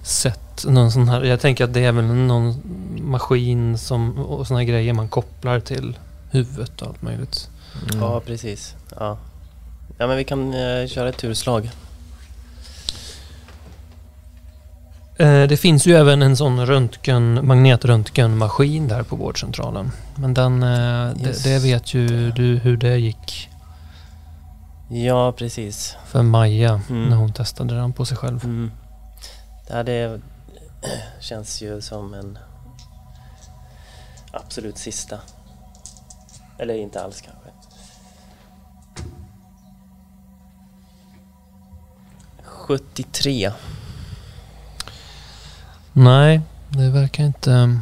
sätt. Någon sån här, jag tänker att det är väl någon maskin som, och såna här grejer man kopplar till huvudet och allt möjligt. Mm. Ja, precis. Ja. ja, men vi kan eh, köra ett turslag. Eh, det finns ju även en sån röntgen, magnetröntgenmaskin där på vårdcentralen. Men den, eh, det, det vet ju du hur det gick Ja, precis. för Maja Mm. när hon testade den på sig själv. Mm. Det, här, det känns ju som en absolut sista. Eller inte alls kanske. Sjuttiotre. Nej, det verkar inte... Ehm,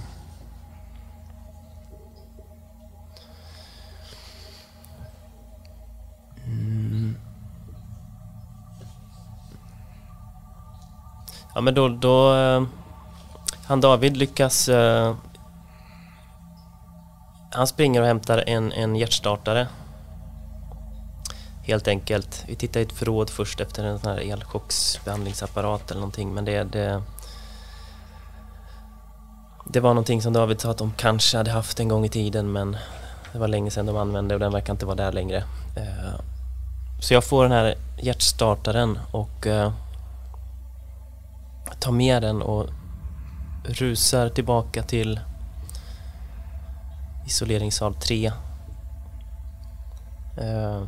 Ja men då, då eh, han David lyckas eh, han springer och hämtar en, en hjärtstartare helt enkelt. Vi tittar i ett förråd först efter en sån här elchocksbehandlingsapparat eller någonting men det, det det var någonting som David sa att de kanske hade haft en gång i tiden men det var länge sedan de använde och den verkar inte vara där längre. Eh, Så jag får den här hjärtstartaren och eh, tar med den och rusar tillbaka till isoleringssal 3. Uh, eh,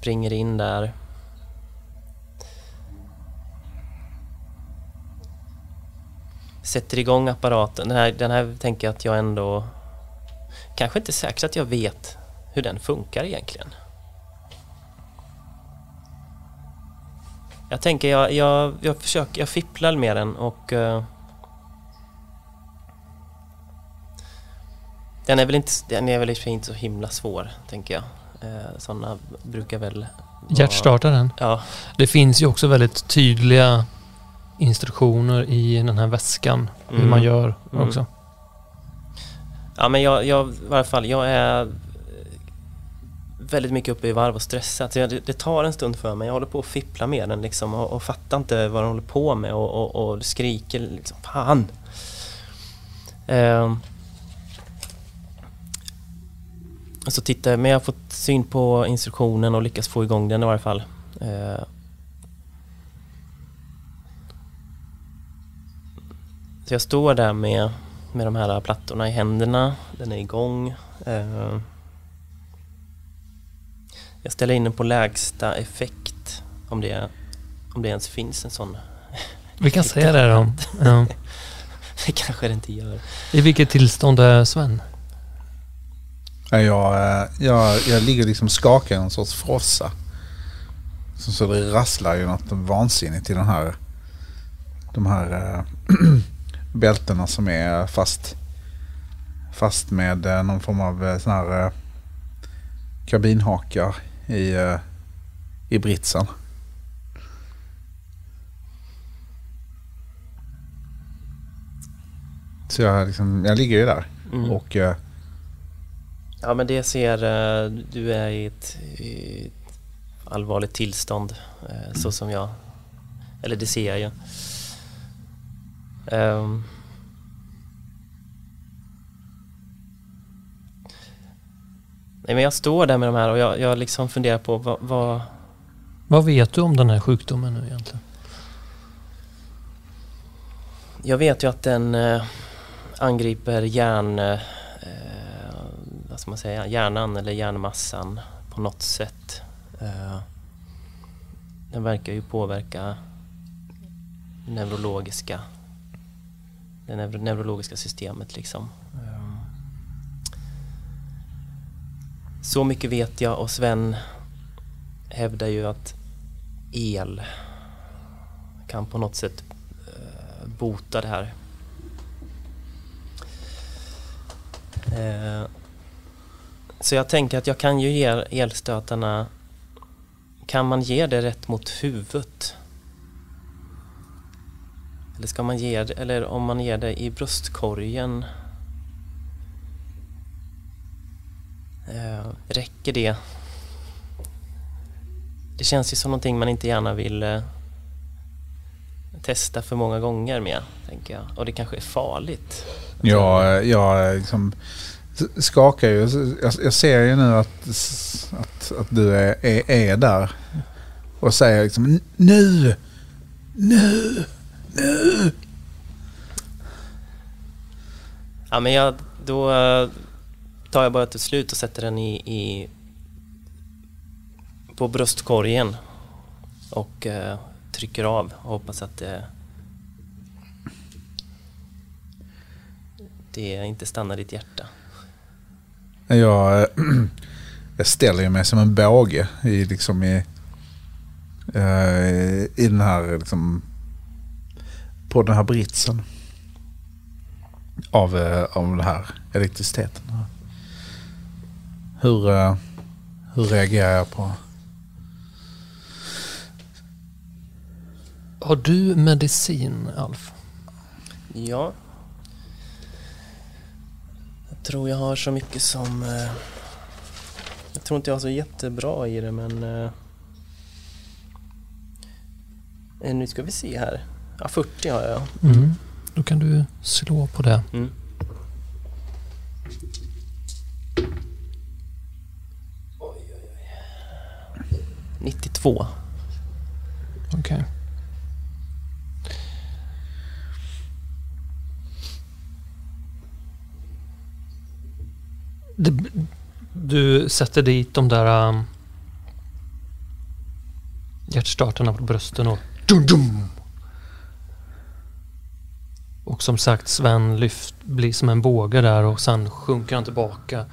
springer in där. Sätter igång apparaten. Den här, den här tänker jag att jag ändå... Kanske inte säkert att jag vet hur den funkar egentligen. Jag tänker, jag, jag, jag försöker, jag fipplar med den och... eh, den är väl inte, den är väl inte så himla svår, tänker jag. Uh, sådana brukar väl... Hjärtstartaren. Ja, Det finns ju också väldigt tydliga instruktioner i den här väskan. Hur Mm. man gör Mm. också. ja men jag, jag, i varje fall, jag är eh, väldigt mycket uppe i varv och stressad. Så alltså, jag, det, det tar en stund för mig. Jag håller på att fippla med den liksom och, och fattar inte vad den håller på med och, och, och skriker liksom, fan! Eh, Och så tittar jag, men jag har fått syn på instruktionen och lyckas få igång den i varje fall. Eh, Så jag står där med, med de här plattorna i händerna, den är igång. Eh, jag ställer in den på lägsta effekt om det, om det ens finns en sån. Vi kan säga det då. Ja. Det kanske det inte gör. I vilket tillstånd är Sven? Ja, Jag, eh, jag, jag ligger liksom skakar i en sorts frossa. Så, så det rasslar ju något vansinnigt i den här, de här äh, bältena som är fast, fast med äh, någon form av äh, sån här äh, kabinhakar i, äh, i britsen. Så jag, liksom, jag ligger ju där Mm. och äh, Ja men det ser, eh, du är i ett, i ett allvarligt tillstånd eh, så som jag, eller det ser jag ju. Ehm. Nej men jag står där med de här och jag, jag liksom funderar på vad, vad, Vad vet du om den här sjukdomen nu egentligen? jag vet ju att den eh, angriper hjärn... Eh, vad ska man säga? Hjärnan eller hjärnmassan på något sätt. Eh, den verkar ju påverka neurologiska det neuro neurologiska systemet liksom. Så mycket vet jag och Sven hävdar ju att el kan på något sätt eh, bota det här. Eh, så jag tänker att jag kan ju ge elstötarna, kan man ge det rätt mot huvudet? Eller ska man ge det, eller om man ger det i bröstkorgen? Eh, räcker det? Det känns ju som någonting man inte gärna vill eh, testa för många gånger med, tänker jag. Och det kanske är farligt. Ja, jag liksom skakar ju. Jag, jag ser ju nu att, att, att du är, är, är där och säger liksom nu, nu, nu. Ja, men jag, då eh, tar jag bara till slut och sätter den i, i på bröstkorgen och eh, trycker av och hoppas att det, det inte stannar ditt hjärta. Jag, eh, jag ställer mig som en båge i, liksom i, eh, i den här, liksom, på den här britsen av, eh, av den här elektriciteten. Hur, uh, hur reagerar jag på Har du medicin, Alf? Ja. Jag tror jag har så mycket som... Eh, jag tror inte jag har så jättebra i det men... Eh, eh nu ska vi se här. Ja, 40 har jag. Mm. Då kan du slå på det. Mm. 92. Okej. Okay. Du sätter dit de där um, hjärtstartarna på brösten och dum, dum. Och som sagt Sven lyft, blir som en båge där och sen sjunker han tillbaka.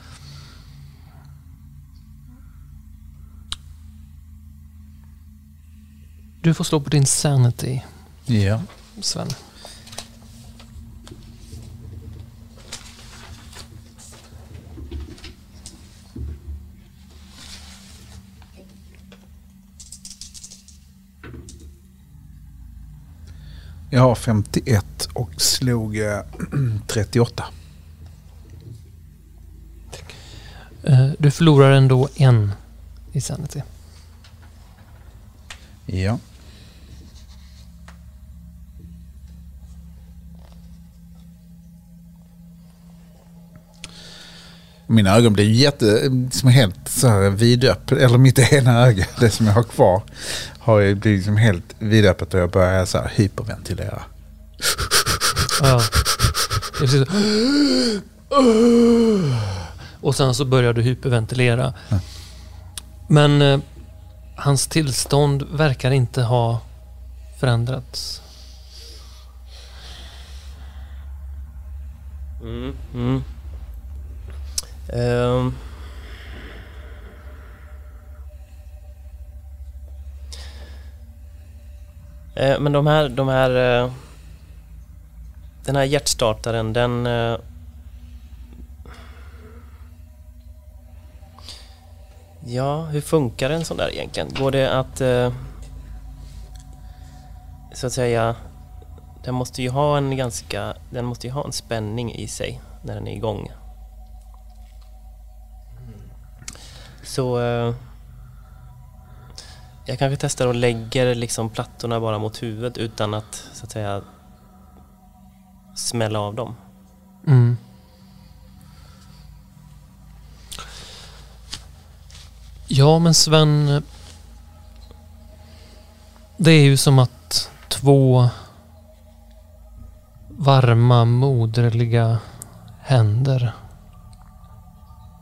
Du får slå på din sanity. Ja. Sven. Jag har 51 och slog 38. Eh, du förlorar ändå en i Sanity. Ja. Mina ögon blir jätte, som helt så här vidöppna. Eller mitt ena öga, det som jag har kvar, har ju blivit liksom helt vidöppet och jag börjar så här hyperventilera. Ja. Och sen så börjar du hyperventilera. Men eh, hans tillstånd verkar inte ha förändrats. Mm, mm. Um. Eh, men de här, de här... Eh, den här hjärtstartaren, den... Eh, ja, hur funkar en sån där egentligen? Går det att... Eh, så att säga... Den måste ju ha en ganska... Den måste ju ha en spänning i sig när den är igång. Så... Eh, jag kanske testar och lägger liksom plattorna bara mot huvudet utan att så att säga smälla av dem. Mm. Ja, men Sven... Det är ju som att två varma, moderliga händer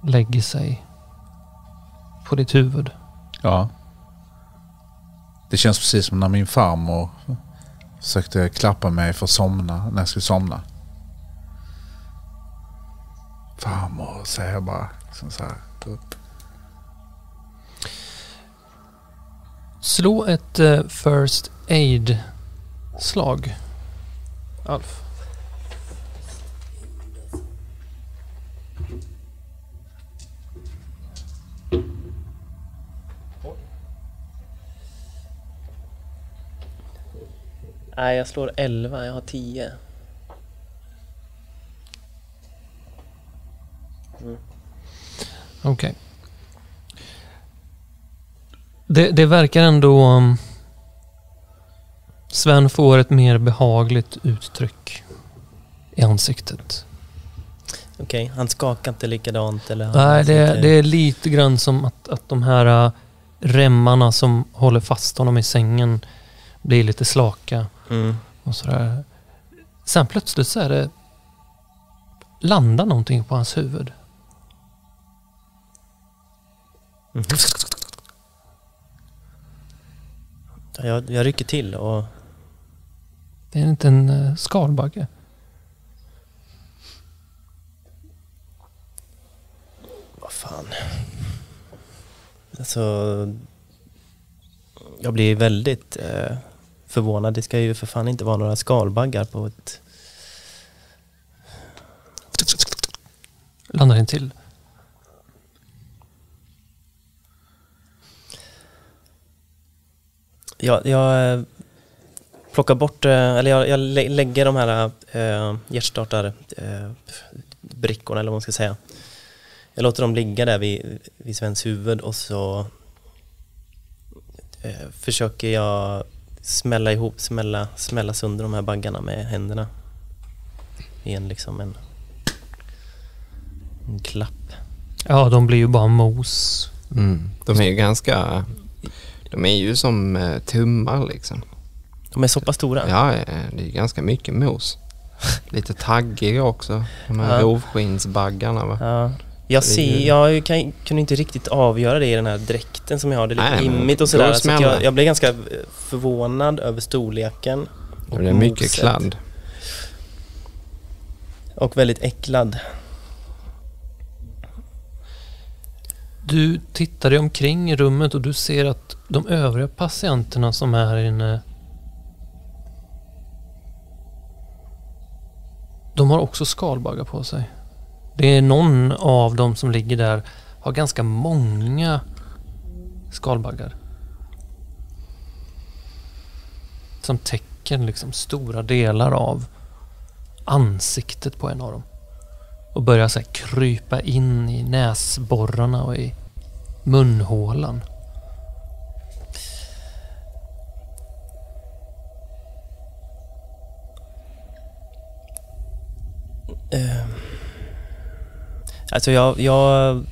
lägger sig på ditt huvud. Ja. Det känns precis som när min farmor försökte klappa mig för att somna, när jag skulle somna. Farmor, säger jag bara. Liksom så här. Slå ett eh, First Aid-slag. Alf. Nej, jag slår 11. Jag har 10. Okej. Det, det verkar ändå... um, Sven får ett mer behagligt uttryck i ansiktet. Okej, han skakar inte likadant eller? Nej, det, inte- det är lite grann som att, att de här uh, remmarna som håller fast honom i sängen blir lite slaka Mm. och sådär. Sen plötsligt så är det... Landar någonting på hans huvud. Ja, Jag, jag rycker till och Det är inte en uh, skalbagge. vad fan. Alltså, jag blir väldigt eh, förvånad. Det ska ju för fan inte vara några skalbaggar på ett... Landar in till. Jag, jag eh, plockar bort, eh, eller jag, jag lä- lägger de här eh, hjärtstartar eh, eller vad man ska säga. Jag låter dem ligga där vid, vid Svens huvud och så eh, försöker jag smälla ihop, smälla, smälla sönder de här baggarna med händerna. I en liksom en, en klapp. Ja, de blir ju bara mos. Mm. De är ju ganska... De är ju som eh, tummar liksom. De är så pass stora. Ja, det är ju ganska mycket mos. Lite taggiga också. De här Ja. rovskinnsbaggarna va? Ja. Jag, är ser, jag kan, kunde inte riktigt avgöra det i den här dräkten som jag har. Det är lite Nej, immigt och sådär. Så jag, jag blev ganska eh, förvånad över storleken. Det blir mycket moset. kladd. Och väldigt äcklad. Du tittar dig omkring i rummet och du ser att de övriga patienterna som är här inne De har också skalbaggar på sig. Det är någon av dem som ligger där har ganska många skalbaggar. Som täcker liksom stora delar av ansiktet på en av dem. Och börjar så här krypa in i näsborrarna och i munhålan. Um. Alltså jag, jag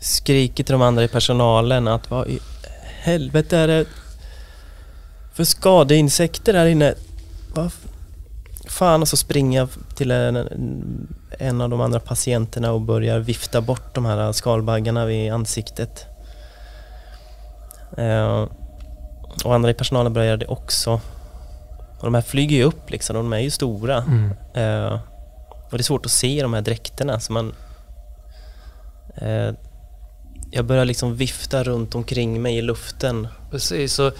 skriker till de andra i personalen att vad i helvete är det för skadeinsekter här inne? Vad fan? Och så springer jag till en, en av de andra patienterna och börjar vifta bort de här skalbaggarna vid ansiktet. Eh, och andra i personalen börjar det också. Och de här flyger ju upp liksom, de är ju stora. Mm. Eh, och det är svårt att se i de här dräkterna så man... Eh, jag börjar liksom vifta runt omkring mig i luften. Precis, så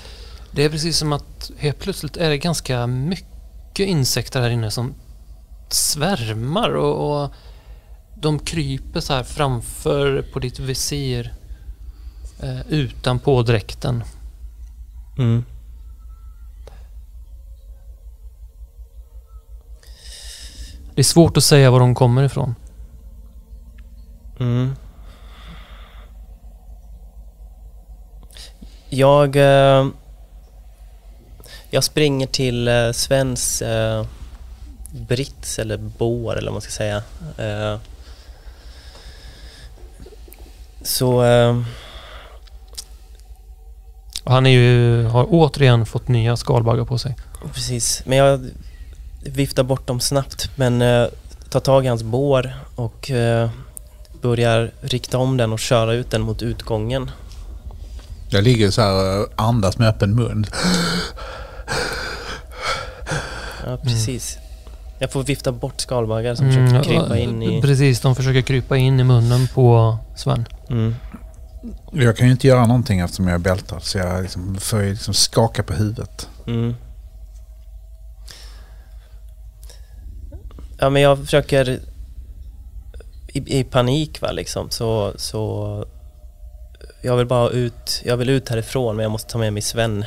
det är precis som att helt plötsligt är det ganska mycket insekter här inne som svärmar och, och de kryper så här framför på ditt visir eh, utanpå dräkten. Mm. Det är svårt att säga var de kommer ifrån. Mm. Jag... Eh, jag springer till eh, Svens eh, brits eller bår eller vad man ska säga. Eh, så... Eh, han är ju, har återigen fått nya skalbaggar på sig. Precis, men jag viftar bort dem snabbt men eh, tar tag i hans bår och eh, börjar rikta om den och köra ut den mot utgången. Jag ligger så här och andas med öppen mun. Ja, precis. Jag får vifta bort skalbaggar som Mm, försöker krypa in i... Precis, de försöker krypa in i munnen på Sven. Mm. Jag kan ju inte göra någonting eftersom jag är bältad. Så jag liksom får ju liksom skaka på huvudet. Mm. Ja men jag försöker i, i panik va liksom så, så jag vill bara ut, jag vill ut härifrån men jag måste ta med mig Sven.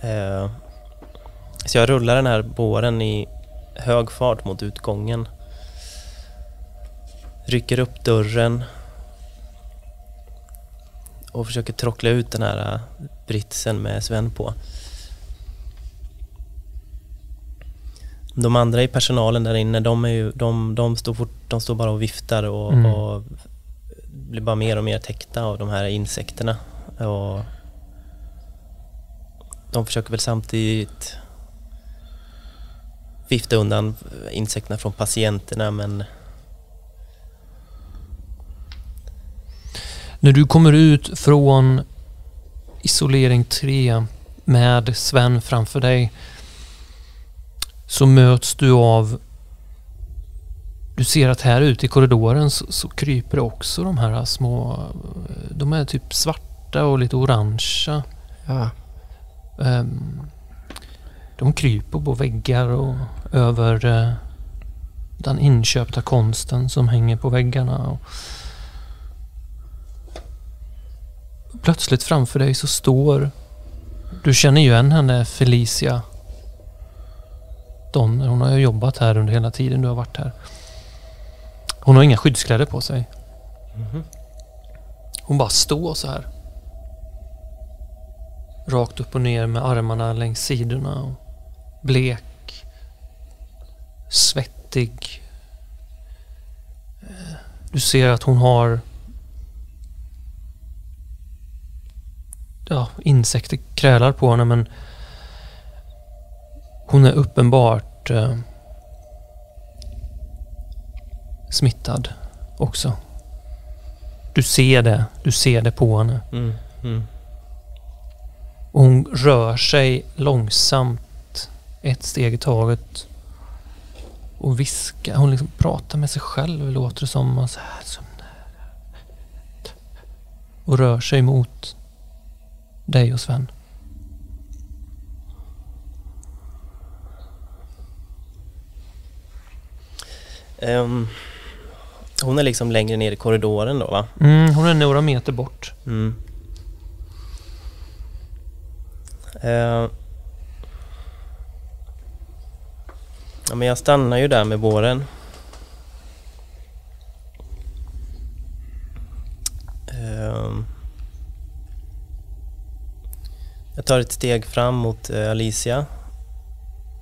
Eh, så jag rullar den här båren i hög fart mot utgången. Rycker upp dörren och försöker trockla ut den här eh, britsen med Sven på. De andra i personalen där inne, de, är ju, de, de, står, fort, de står bara och viftar och, Mm. och blir bara mer och mer täckta av de här insekterna. Och de försöker väl samtidigt vifta undan insekterna från patienterna men När du kommer ut från isolering 3 med Sven framför dig så möts du av du ser att här ute i korridoren så, så kryper det också de här små de är typ svarta och lite orangea. Ja. Ehm, de kryper på väggar och över eh, den inköpta konsten som hänger på väggarna. Och plötsligt framför dig så står... Du känner ju igen henne, Felicia Donner. Hon har ju jobbat här under hela tiden du har varit här. Hon har inga skyddskläder på sig. Mhm. Hon bara står så här. Rakt upp och ner med armarna längs sidorna. Och blek. Svettig. Eh, Du ser att hon har ja, insekter krälar på henne men hon är uppenbart eh, smittad också. Du ser det. Du ser det på henne. mm, mm. Och hon rör sig långsamt, ett steg i taget. Och viskar. Hon liksom pratar med sig själv, låter det som. Och, så här, som och rör sig mot dig och Sven. Ehm, hon är liksom längre ner i korridoren då va? Mm, hon är några meter bort. Mm. Eh, ja, men jag stannar ju där med båren. Ehm, jag tar ett steg fram mot eh, Alicia.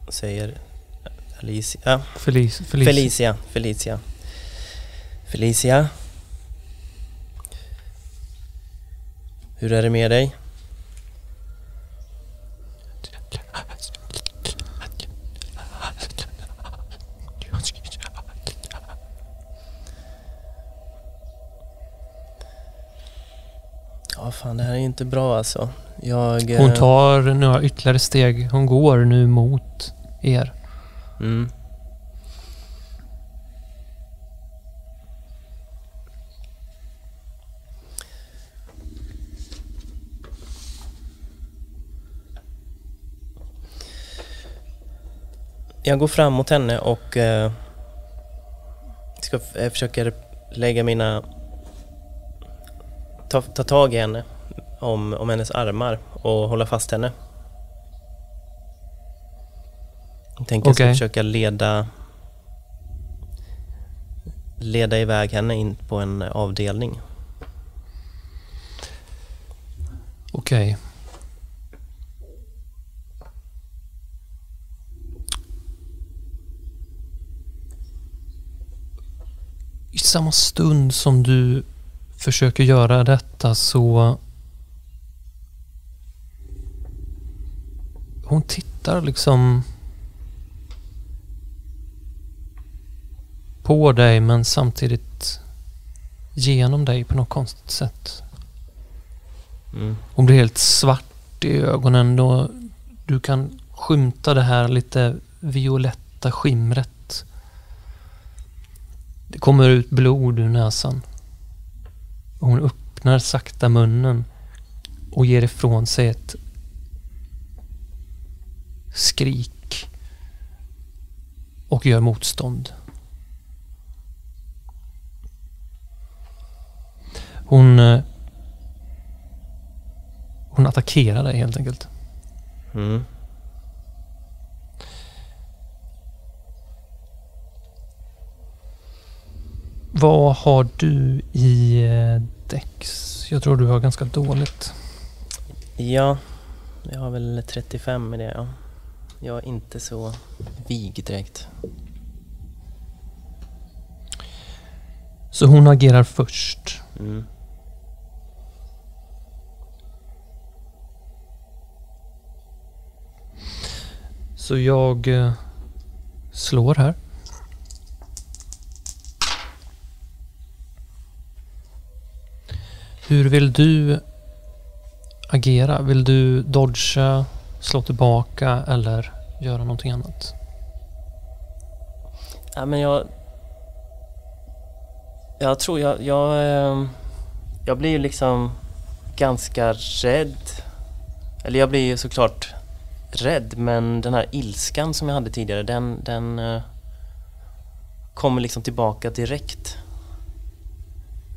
Säger Alicia. Felicia. Felicia. Felicia. Felicia. Hur är det med dig? Ja, fan det här är inte bra alltså. Jag... Hon eh, tar några ytterligare steg. Hon går nu mot er. Mm. Jag går fram mot henne och eh, ska, jag eh, försöker lägga mina... Ta, ta tag i henne om, om hennes armar och hålla fast henne. Tänker jag ska Okej. försöka leda leda iväg henne in på en avdelning. Okej. I samma stund som du försöker göra detta så... Hon tittar liksom på dig men samtidigt genom dig på något konstigt sätt. Mm. Hon blir helt svart i ögonen då du kan skymta det här lite violetta skimret. Det kommer ut blod ur näsan. Och hon öppnar sakta munnen och ger ifrån sig ett skrik och gör motstånd. Hon eh, hon attackerar dig helt enkelt. Mm. Vad har du i eh, Dex? Jag tror du har ganska dåligt. Ja, jag har väl 35 i det ja. Jag är inte så vig direkt. Så hon agerar först. Mm. Så jag eh, slår här. Hur vill du agera? Vill du dodga, slå tillbaka eller göra någonting annat? Ja, men jag... Jag tror jag... Jag, ehm, jag blir ju liksom ganska rädd. Eller jag blir ju såklart rädd men den här ilskan som jag hade tidigare den, den eh, kommer liksom tillbaka direkt.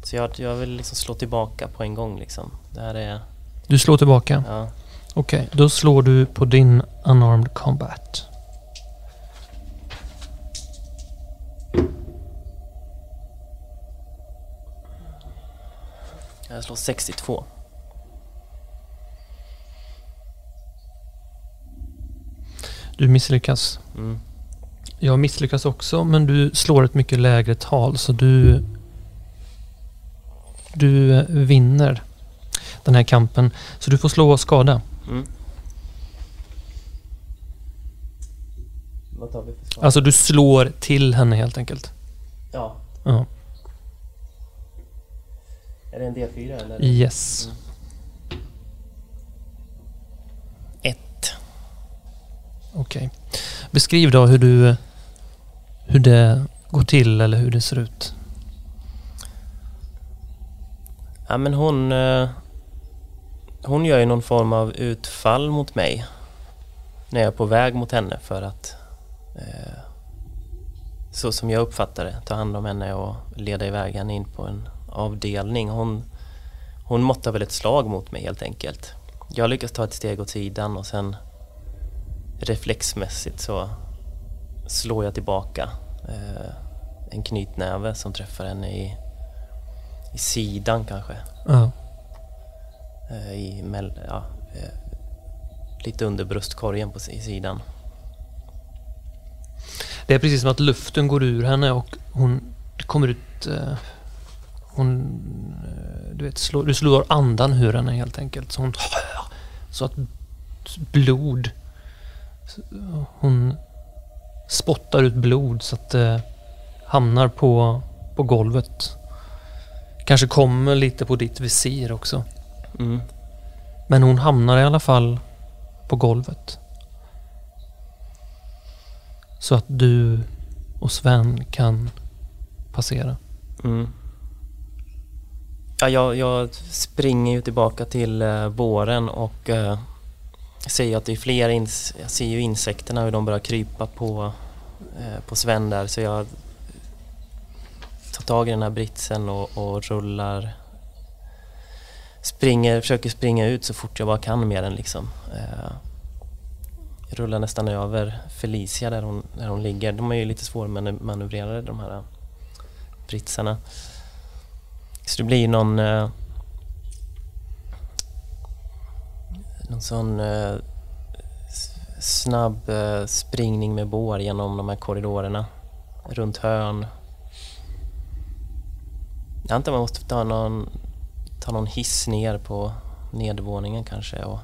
Så jag, jag vill liksom slå tillbaka på en gång liksom. Det här är... Du slår tillbaka? Ja. Okej, då slår du på din unarmed combat. Jag slår 62. Du misslyckas. Mm. Jag misslyckas också, men du slår ett mycket lägre tal så du... Du vinner den här kampen. Så du får slå skada. Mm. Vad tar vi för skada? Alltså du slår till henne helt enkelt. Ja. Ja. Är det en D4 eller? Yes. Ett. Okej. Beskriv då hur du... Hur det går till eller hur det ser ut. Ja men hon... Eh, hon gör ju någon form av utfall mot mig. När jag är på väg mot henne för att... Eh, så som jag uppfattar det, ta hand om henne och leda iväg henne in på en avdelning. Hon, hon måttar väl ett slag mot mig helt enkelt. Jag lyckas ta ett steg åt sidan och sen reflexmässigt så slår jag tillbaka eh, en knytnäve som träffar henne i, i sidan kanske. Eh, i mell, ja, eh, lite under bröstkorgen på i sidan. Det är precis som att luften går ur henne och hon kommer ut... Eh, hon... Du vet, slår, du slår andan ur henne helt enkelt. Så hon... Så att blod... Hon spottar ut blod så att det hamnar på, på golvet. Kanske kommer lite på ditt visir också. Mm. Men hon hamnar i alla fall på golvet. Så att du och Sven kan passera. Mm. Ja, jag, jag springer ju tillbaka till eh, våren och eh, ser ju att det är fler, ins- jag ser ju insekterna hur de börjar krypa på, eh, på Sven där så jag tar tag i den här britsen och, och rullar springer, försöker springa ut så fort jag bara kan med den liksom. Eh, rullar nästan över Felicia där hon, där hon ligger. De är ju lite svårmanövrerade de här britsarna. Så det blir någon eh, någon sån eh, snabb eh, springning med bår genom de här korridorerna. Runt hörn. Jag antar man måste ta någon, ta någon hiss ner på nedervåningen kanske. Och,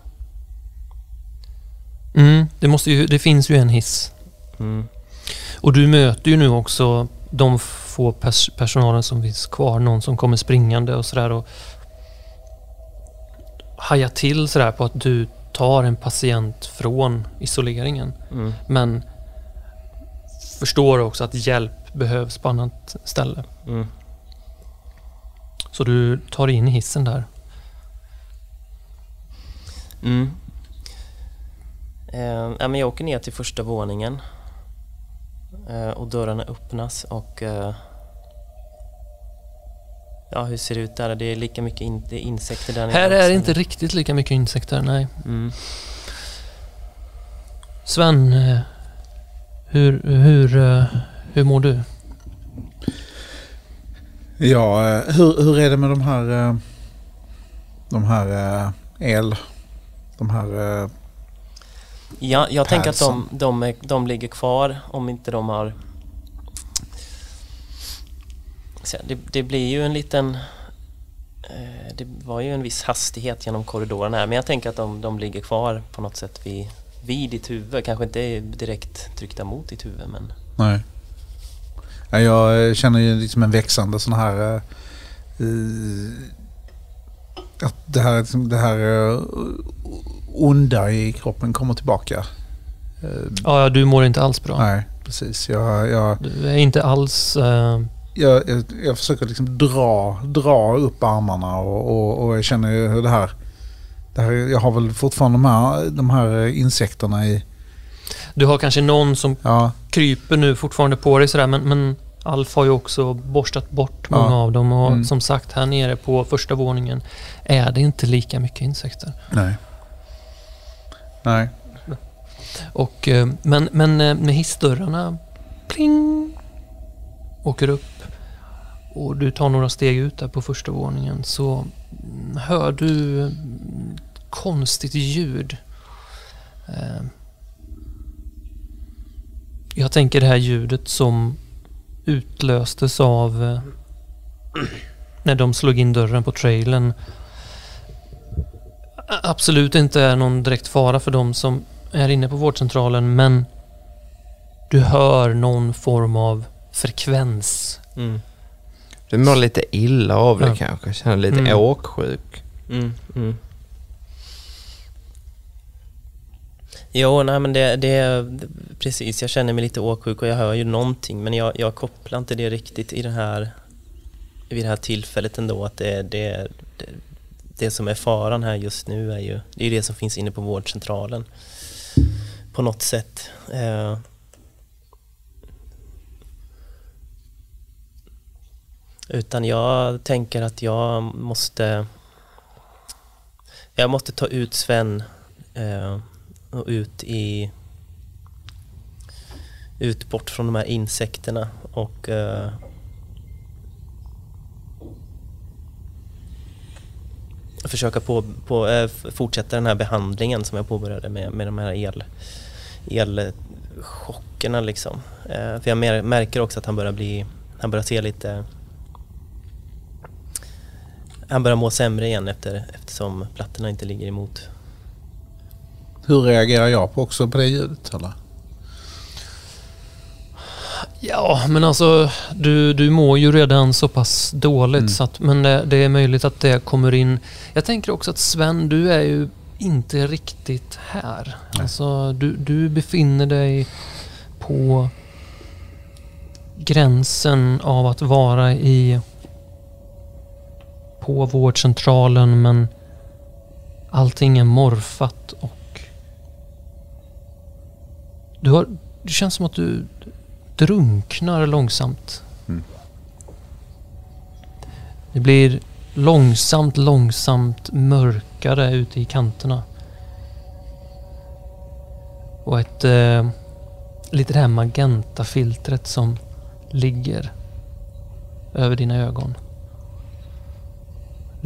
Mm, det, måste ju, det finns ju en hiss. mm, Och du möter ju nu också de få pers personalen som finns kvar, någon som kommer springande och sådär och hajar till sådär på att du tar en patient från isoleringen. Mm. Men förstår också att hjälp behövs på annat ställe. Mm. Så du tar in i hissen där. Mm. Eh, ja, men jag åker ner till första våningen eh, och dörrarna öppnas och eh, ja, hur ser det ut där? Det är lika mycket in, det är insekter där Här är det inte riktigt lika mycket insekter, nej. Mm. Sven, eh, hur, hur, eh, hur mår du? Ja, eh, hur, hur är det med de här... De här el... De här... Ja, jag tänker att de, de, är, de ligger kvar om inte de har... Så Det, det blir ju en liten... eh, Det var ju en viss hastighet genom korridoren här men jag tänker att de, de ligger kvar på något sätt vid, vid ditt huvud. Kanske inte direkt tryckta mot ditt huvud men... Nej. Ja, jag känner ju liksom en växande sån här... eh, att det här, liksom, det här eh, onda i kroppen kommer tillbaka. Eh, Ja, ja, du mår inte alls bra. Nej, precis. Jag, jag, Du är inte alls... Eh, jag, jag, jag försöker liksom dra, dra upp armarna och, och, och jag känner ju hur det här, det här... Jag har väl fortfarande de här, de här insekterna i... du har kanske någon som Ja, kryper nu fortfarande på dig sådär men, men Alf har ju också borstat bort många Ja. av dem och Mm. som sagt här nere på första våningen är det inte lika mycket insekter. nej. Nej. Och, eh, men, men eh, med hissdörrarna pling åker upp och du tar några steg ut där på första våningen så hör du konstigt ljud. Eh, jag tänker det här ljudet som utlöstes av eh, när de slog in dörren på trailern. Absolut inte är någon direkt fara för de som är inne på vårdcentralen men du hör någon form av frekvens. Mm. Du mår lite illa av det Ja. kanske. Känner lite Mm. åksjuk. Mm, mm. Jo, nej men det, det precis, jag känner mig lite åksjuk och jag hör ju någonting men jag, jag kopplar inte det riktigt i det här vid det här tillfället ändå att det, det, det, det som är faran här just nu är ju det, är det som finns inne på vårdcentralen på något sätt. Eh, utan jag tänker att jag måste jag måste ta ut Sven eh, och ut i ut bort från de här insekterna och eh, försöka på, på, eh, fortsätta den här behandlingen som jag påbörjade med, med de här el, elchockerna liksom. Eh, för jag märker också att han börjar bli, han börjar se lite han börjar må sämre igen efter, eftersom plattorna inte ligger emot. Hur reagerar jag på också på det ljudet? Eller? Ja, men alltså du, du mår ju redan så pass dåligt Mm. så att, men det, det är möjligt att det kommer in. Jag tänker också att Sven, du är ju inte riktigt här. Nej. Alltså du, du befinner dig på gränsen av att vara i på vårdcentralen men allting är morfat och du har, det känns som att du drunknar långsamt. Mm. Det blir långsamt, långsamt mörkare ute i kanterna. Och ett eh, lite det här magentafiltret som ligger över dina ögon.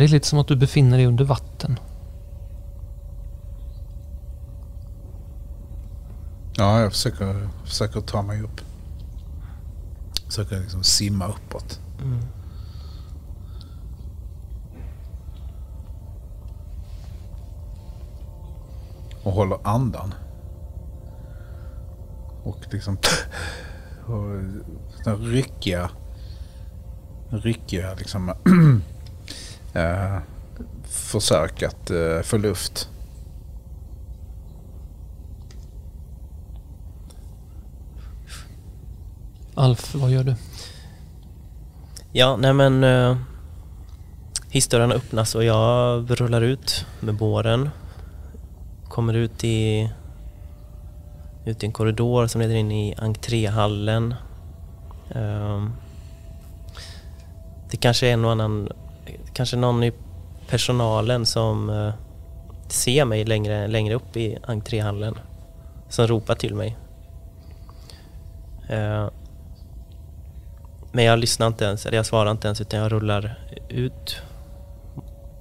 Det är lite som att du befinner dig under vatten. Ja, jag försöker, försöker ta mig upp. Försöker liksom simma uppåt. Och håller andan. Och liksom... och ryckiga, ryckiga liksom, eh, försök att eh, få luft. Alf, vad gör du? Ja, nej men uh, hissdörrarna öppnas och jag rullar ut med båren. Kommer ut i, ut i en korridor som leder in i entréhallen. Uh, det kanske är en och annan, kanske någon i personalen som eh, ser mig längre, längre upp i entréhallen. Som ropar till mig. Eh, men jag lyssnar inte ens, eller jag svarar inte ens utan jag rullar ut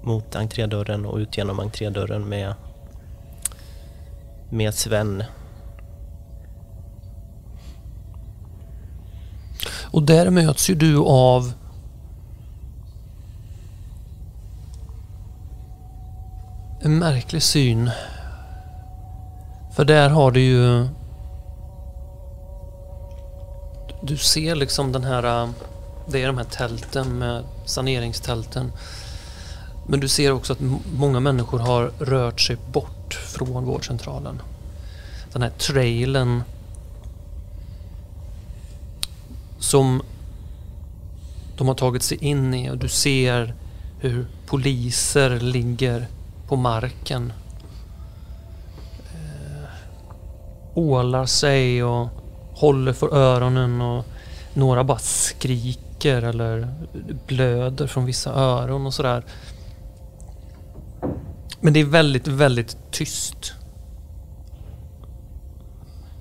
mot entrédörren och ut genom entrédörren med, med Sven. Och där möts ju du av en märklig syn. För där har du ju du ser liksom den här, det är de här tälten med saneringstälten. Men du ser också att många människor har rört sig bort från vårdcentralen. Den här trailen som de har tagit sig in i och du ser hur poliser ligger på marken. Eh, ålar sig och håller för öronen och några bara skriker eller blöder från vissa öron och sådär. Men det är väldigt, väldigt tyst.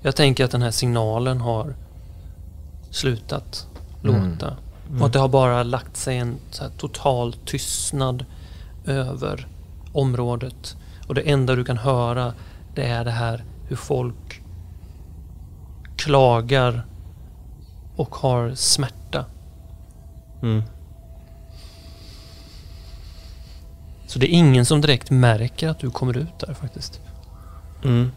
Jag tänker att den här signalen har slutat mm. låta. Mm. Och att det har bara lagt sig en total tystnad över området. Och det enda du kan höra det är det här hur folk klagar och har smärta. Mm. Så det är ingen som direkt märker att du kommer ut där faktiskt. Mm.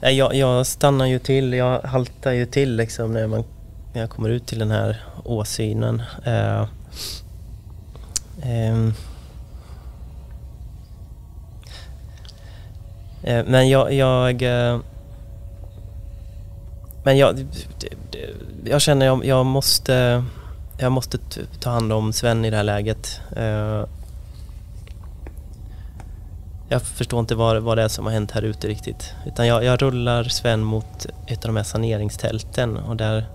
Jag, jag stannar ju till, jag haltar ju till liksom när, man, när jag kommer ut till den här åsynen. Uh, um, Eh, men jag, jag eh, men jag, jag känner jag, jag måste jag måste ta hand om Sven i det här läget. Eh, jag förstår inte vad, vad det är som har hänt här ute riktigt. Utan jag, jag rullar Sven mot ett av de här saneringstälten och där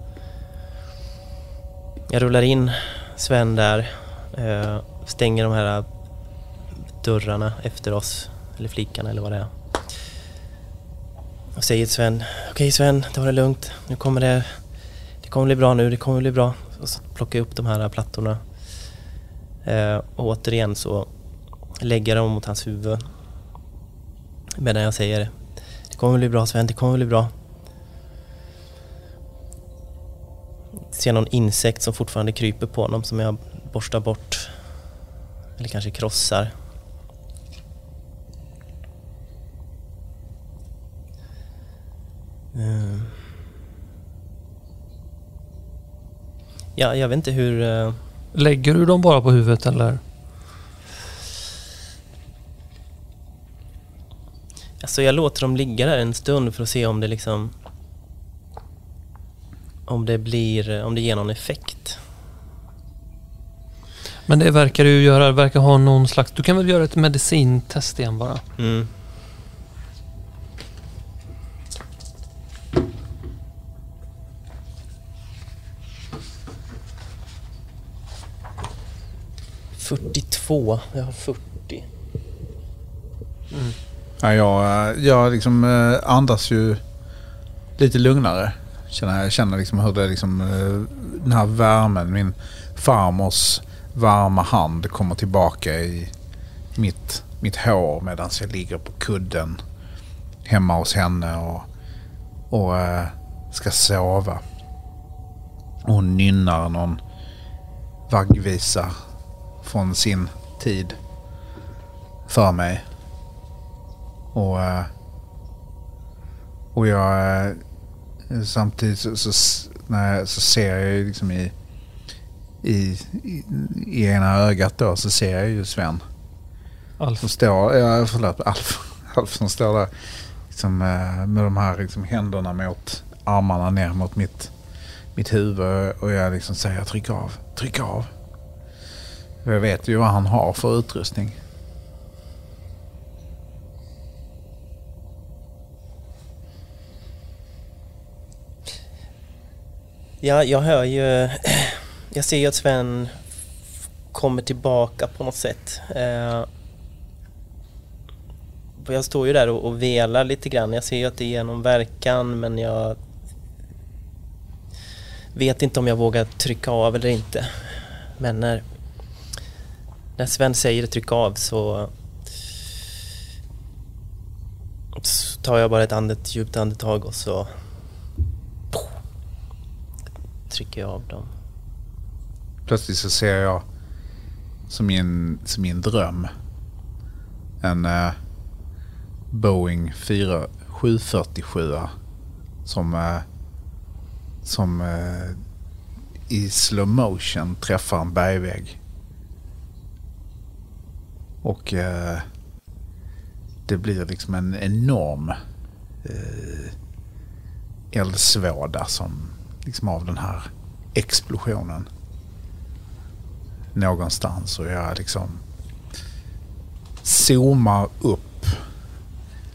jag rullar in Sven där, stänger de här dörrarna efter oss, eller flickan eller vad det är. Och säger till Sven, okej okay, Sven, ta det lugnt. Nu kommer det, det kommer bli bra nu, det kommer bli bra. Och så plockar jag upp de här plattorna. Eh, och återigen så lägger jag dem mot hans huvud. Medan jag säger, det kommer bli bra Sven, det kommer bli bra. Ser någon insekt som fortfarande kryper på honom som jag borstar bort. Eller kanske krossar. Ja, jag vet inte hur... Uh... Lägger du dem bara på huvudet eller? Alltså jag låter dem ligga där en stund för att se om det liksom... Om det blir... Om det ger någon effekt. Men det verkar du göra. Det verkar ha någon slags... Du kan väl göra ett medicintest igen bara? Mm. 42. Jag har 40. Mm. Ja, jag, eh, jag liksom eh, andas ju lite lugnare. Känner, jag känner liksom hur det liksom, eh, den här värmen, min farmors varma hand kommer tillbaka i mitt, mitt hår medan jag ligger på kudden hemma hos henne och, och ska sova. hon nynnar någon vaggvisa från sin tid för mig. Och, eh, och jag, samtidigt så, så, när jag, så ser jag ju liksom i, i, i, i ena ögat då så ser jag ju Sven. Alf. Som står, ja förlåt, Alf, Alf som står där liksom, eh, med de här liksom, händerna mot armarna ner mot mitt, mitt huvud och jag liksom säger tryck av, tryck av. För Jag vet ju vad han har för utrustning. Ja, jag hör ju... Jag ser ju att Sven kommer tillbaka på något sätt. Eh, jag står ju där och, och velar lite grann. Jag ser ju att det ger någon verkan men jag vet inte om jag vågar trycka av eller inte. Men när, när Sven säger tryck av så, så tar jag bara ett andet, djupt andetag och så trycker jag av dem. Plötsligt så ser jag som i en, som i en dröm en uh, Boeing 4, 747 som, uh, som uh, i slow motion träffar en bergvägg. Och eh, det blir liksom en enorm eh, eldsvåda som liksom av den här explosionen någonstans. Och jag liksom zoomar upp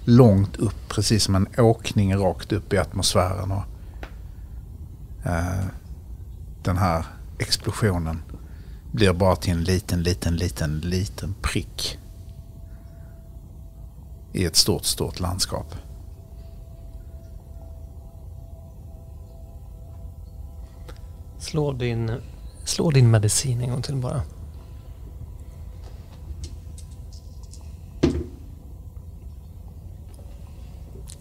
långt upp precis som en åkning rakt upp i atmosfären. Och eh, den här explosionen blir bara till en liten, liten, liten, liten prick i ett stort, stort landskap. Slå din, slå din medicin en gång till bara.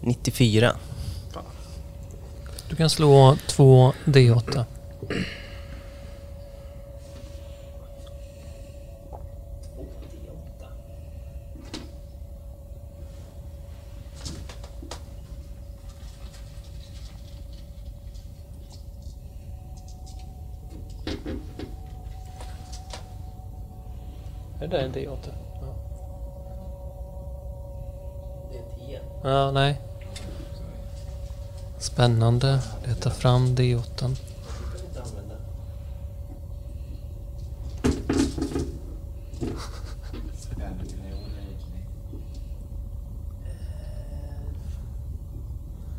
— 94. Du kan slå två D8. Är det en D8? Ja. Det är 10. ja, nej. Spännande. Leta fram D8.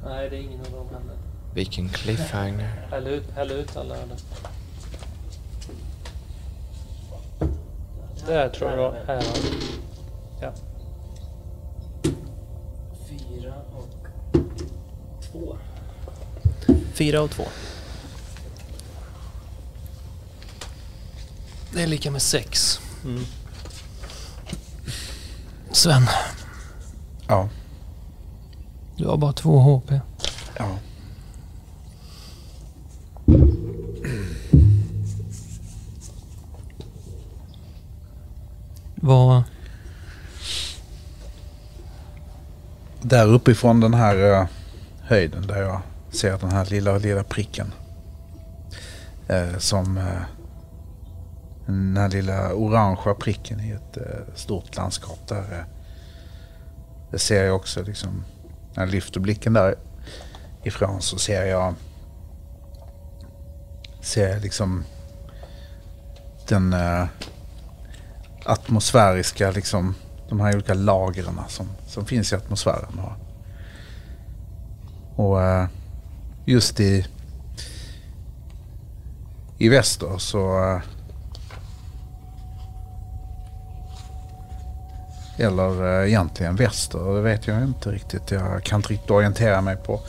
Nej, det är ingen av dem heller. Vilken cliffhanger. Häll ut, häll ut alla eller? Där tror jag här. Ja. Fyra och två. Fyra och två. Det är lika med sex. Mm. Sven, Ja. du har bara två HP. ja. Där uppifrån den här eh, höjden där jag ser den här lilla, lilla pricken. Eh, som eh, den här lilla orangea pricken i ett eh, stort landskap. Där, eh, det ser jag också liksom, när jag lyfter blicken därifrån så ser jag ser jag liksom den eh, atmosfäriska liksom de här olika lagren som, som finns i atmosfären. Och, och eh, just i, i väster så... Eh, eller eh, egentligen väster, det vet jag inte riktigt. Jag kan inte riktigt orientera mig på,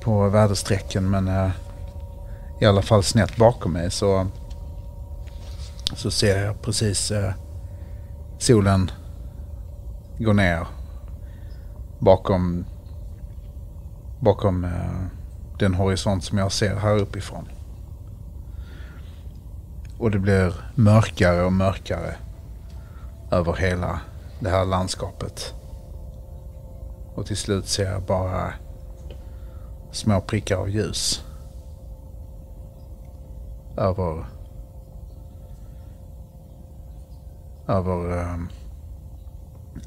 på väderstrecken men i alla fall snett bakom mig så, så ser jag precis solen går ner bakom, bakom eh, den horisont som jag ser här uppifrån. Och det blir mörkare och mörkare över hela det här landskapet. Och till slut ser jag bara små prickar av ljus. Över... Över... Ehm,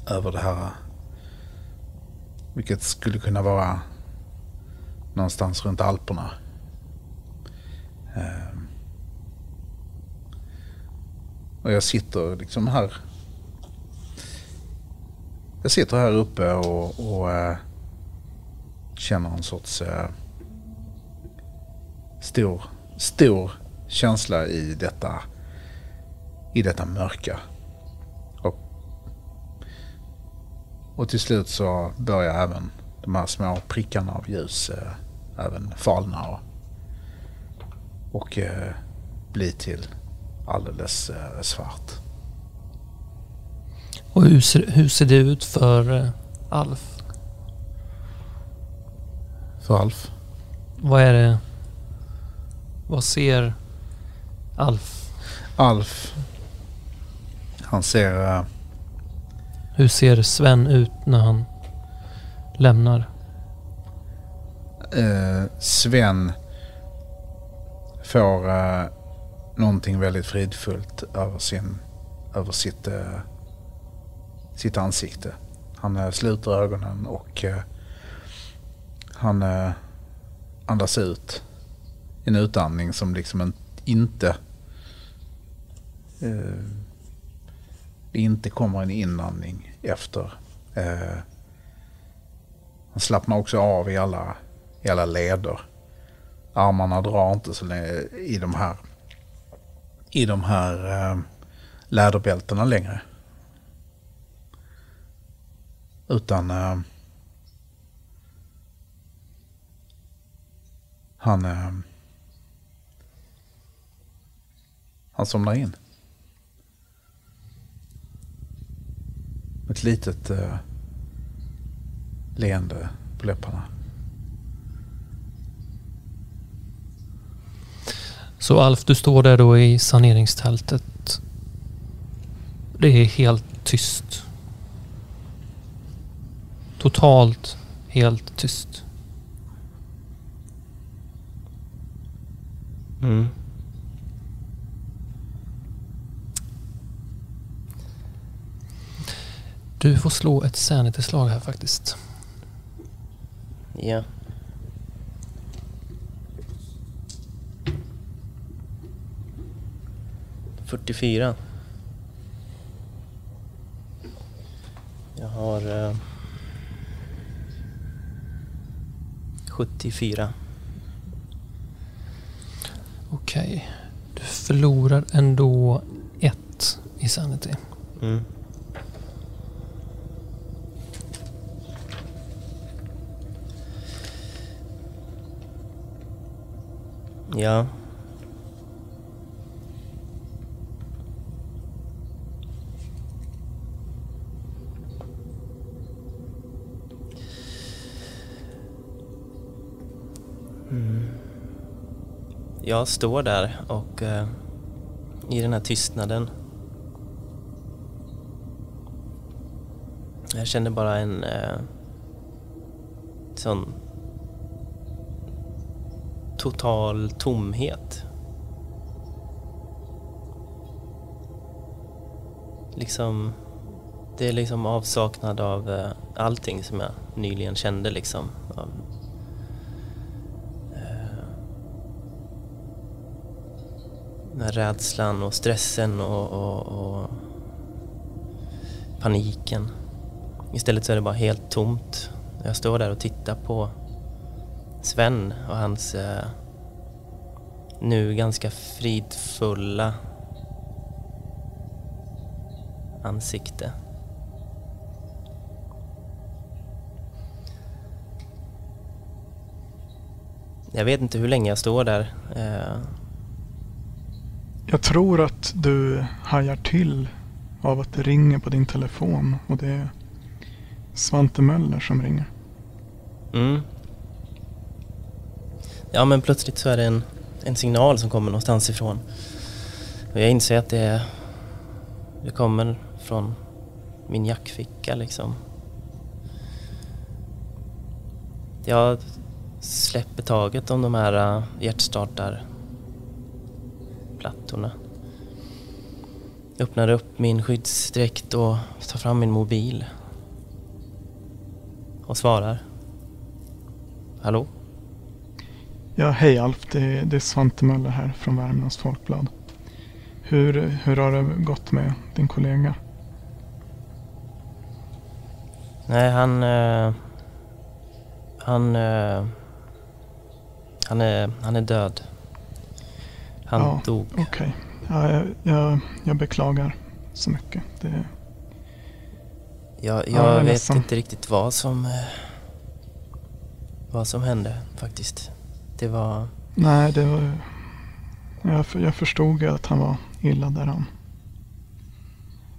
över det här. Vilket skulle kunna vara någonstans runt Alperna. Ehm, och jag sitter liksom här. Jag sitter här uppe och, och eh, känner en sorts eh, stor, stor känsla i detta, i detta mörka. Och till slut så börjar även de här små prickarna av ljus eh, även falna och, och eh, bli till alldeles eh, svart. Och hur ser, hur ser det ut för eh, Alf? För Alf? Vad är det? Vad ser Alf? Alf, han ser... Hur ser Sven ut när han lämnar? Uh, Sven får uh, någonting väldigt fridfullt över, sin, över sitt, uh, sitt ansikte. Han uh, sluter ögonen och uh, han andas ut en utandning som liksom en, inte det inte kommer en inandning efter. Eh, han slappnar också av i alla, i alla leder. Armarna drar inte så länge i de här, i de här eh, läderbältena längre. Utan eh, han, eh, han somnar in. Ett litet eh, leende på läpparna. Så Alf, du står där då i saneringstältet. Det är helt tyst. Totalt helt tyst. Mm. Du får slå ett sanity-slag här faktiskt. Ja. Fyrtiofyra. Jag har... Eh, 74. Okej. Du förlorar ändå ett i sanity. Mm. Ja. Mm. Jag står där och eh, i den här tystnaden Jag känner bara en eh, sån total tomhet. Liksom, det är liksom avsaknad av eh, allting som jag nyligen kände liksom. Av, eh, den här rädslan och stressen och, och, och paniken. Istället så är det bara helt tomt. Jag står där och tittar på Sven och hans eh, nu ganska fridfulla ansikte. Jag vet inte hur länge jag står där. Eh, Jag tror att du hajar till av att det ringer på din telefon och det är Svante Möller som ringer. Mm. Ja men plötsligt så är det en, en signal som kommer någonstans ifrån. Och jag inser att det, är, det kommer från min jackficka liksom. Jag släpper taget om de här äh, hjärtstartarplattorna. Öppnar upp min skyddsdräkt och tar fram min mobil. Och svarar. Hallå? Ja, hej Alf. Det, det är Svante Möller här från Värmlands Folkblad. Hur, hur har det gått med din kollega? Nej, han... eh, han... eh, han, är, han är död. Han Ja, dog. Okej. Ja, jag, jag, jag beklagar så mycket. Det, Jag, Ja, jag är vet ledsen. inte riktigt vad som... eh, vad som hände faktiskt. Det var... nej, det var... Jag, jag förstod ju att han var illa däran.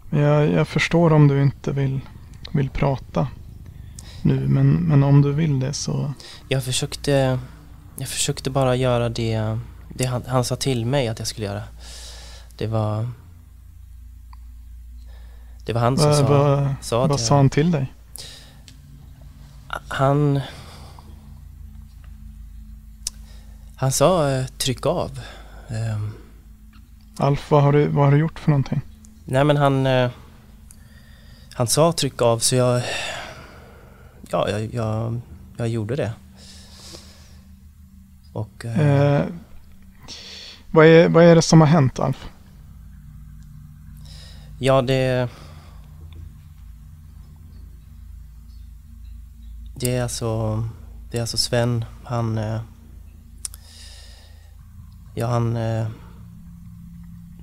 Men jag, jag förstår om du inte vill, vill prata nu. Men, men om du vill det så... Jag försökte... Jag försökte bara göra det, det han, han sa till mig att jag skulle göra. Det var... Det var han som Vad, sa, vad, sa vad sa han till dig? Han... Han sa eh, tryck av. Ehm, Alf, vad har, du, vad har du gjort för någonting? nej men han... eh, han sa tryck av så jag... Ja, jag, jag, jag gjorde det. Och... eh, Eh, vad, är, vad är det som har hänt Alf? Ja, det... Det är alltså... Det är alltså Sven, han... Ja, han... eh,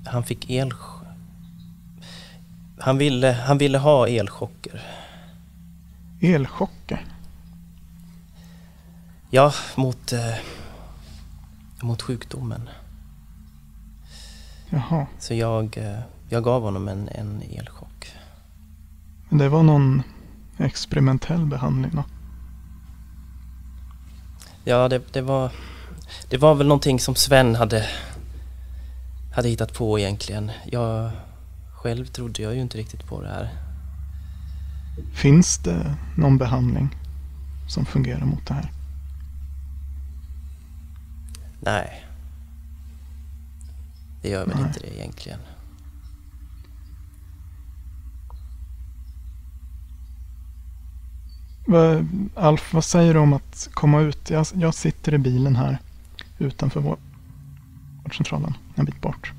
Han fick el... Han ville, han ville ha elchocker. Elchocker? Ja, mot... eh, Mot sjukdomen. Jaha. Så jag, eh, jag gav honom en, en elchock. Men det var någon experimentell behandling då? Ja, det, det var... Det var väl någonting som Sven hade... Hade hittat på egentligen. Jag... Själv trodde jag ju inte riktigt på det här. Finns det någon behandling som fungerar mot det här? Nej. Det gör väl Nej. inte det egentligen. Alf, vad säger du om att komma ut? Jag, jag sitter i bilen här utanför vår- vårdcentralen en bit bort.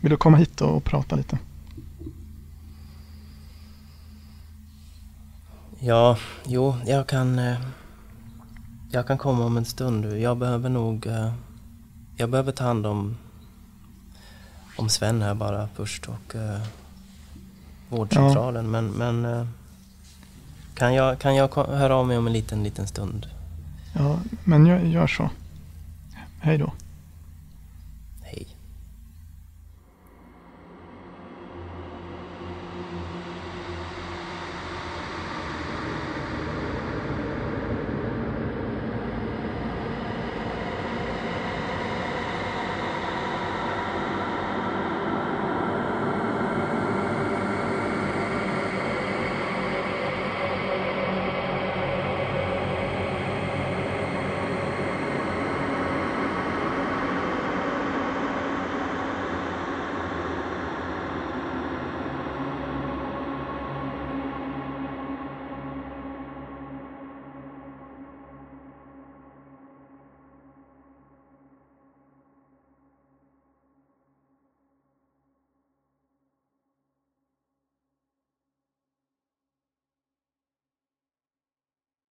Vill du komma hit och prata lite? Ja, jo, jag kan... eh, Jag kan komma om en stund. Jag behöver nog... eh, Jag behöver ta hand om... Om Sven här bara först och... eh, Vårdcentralen. Men, men... eh, Kan jag, kan jag höra av mig om en liten, liten stund? Ja, men jag gör så. Hej då.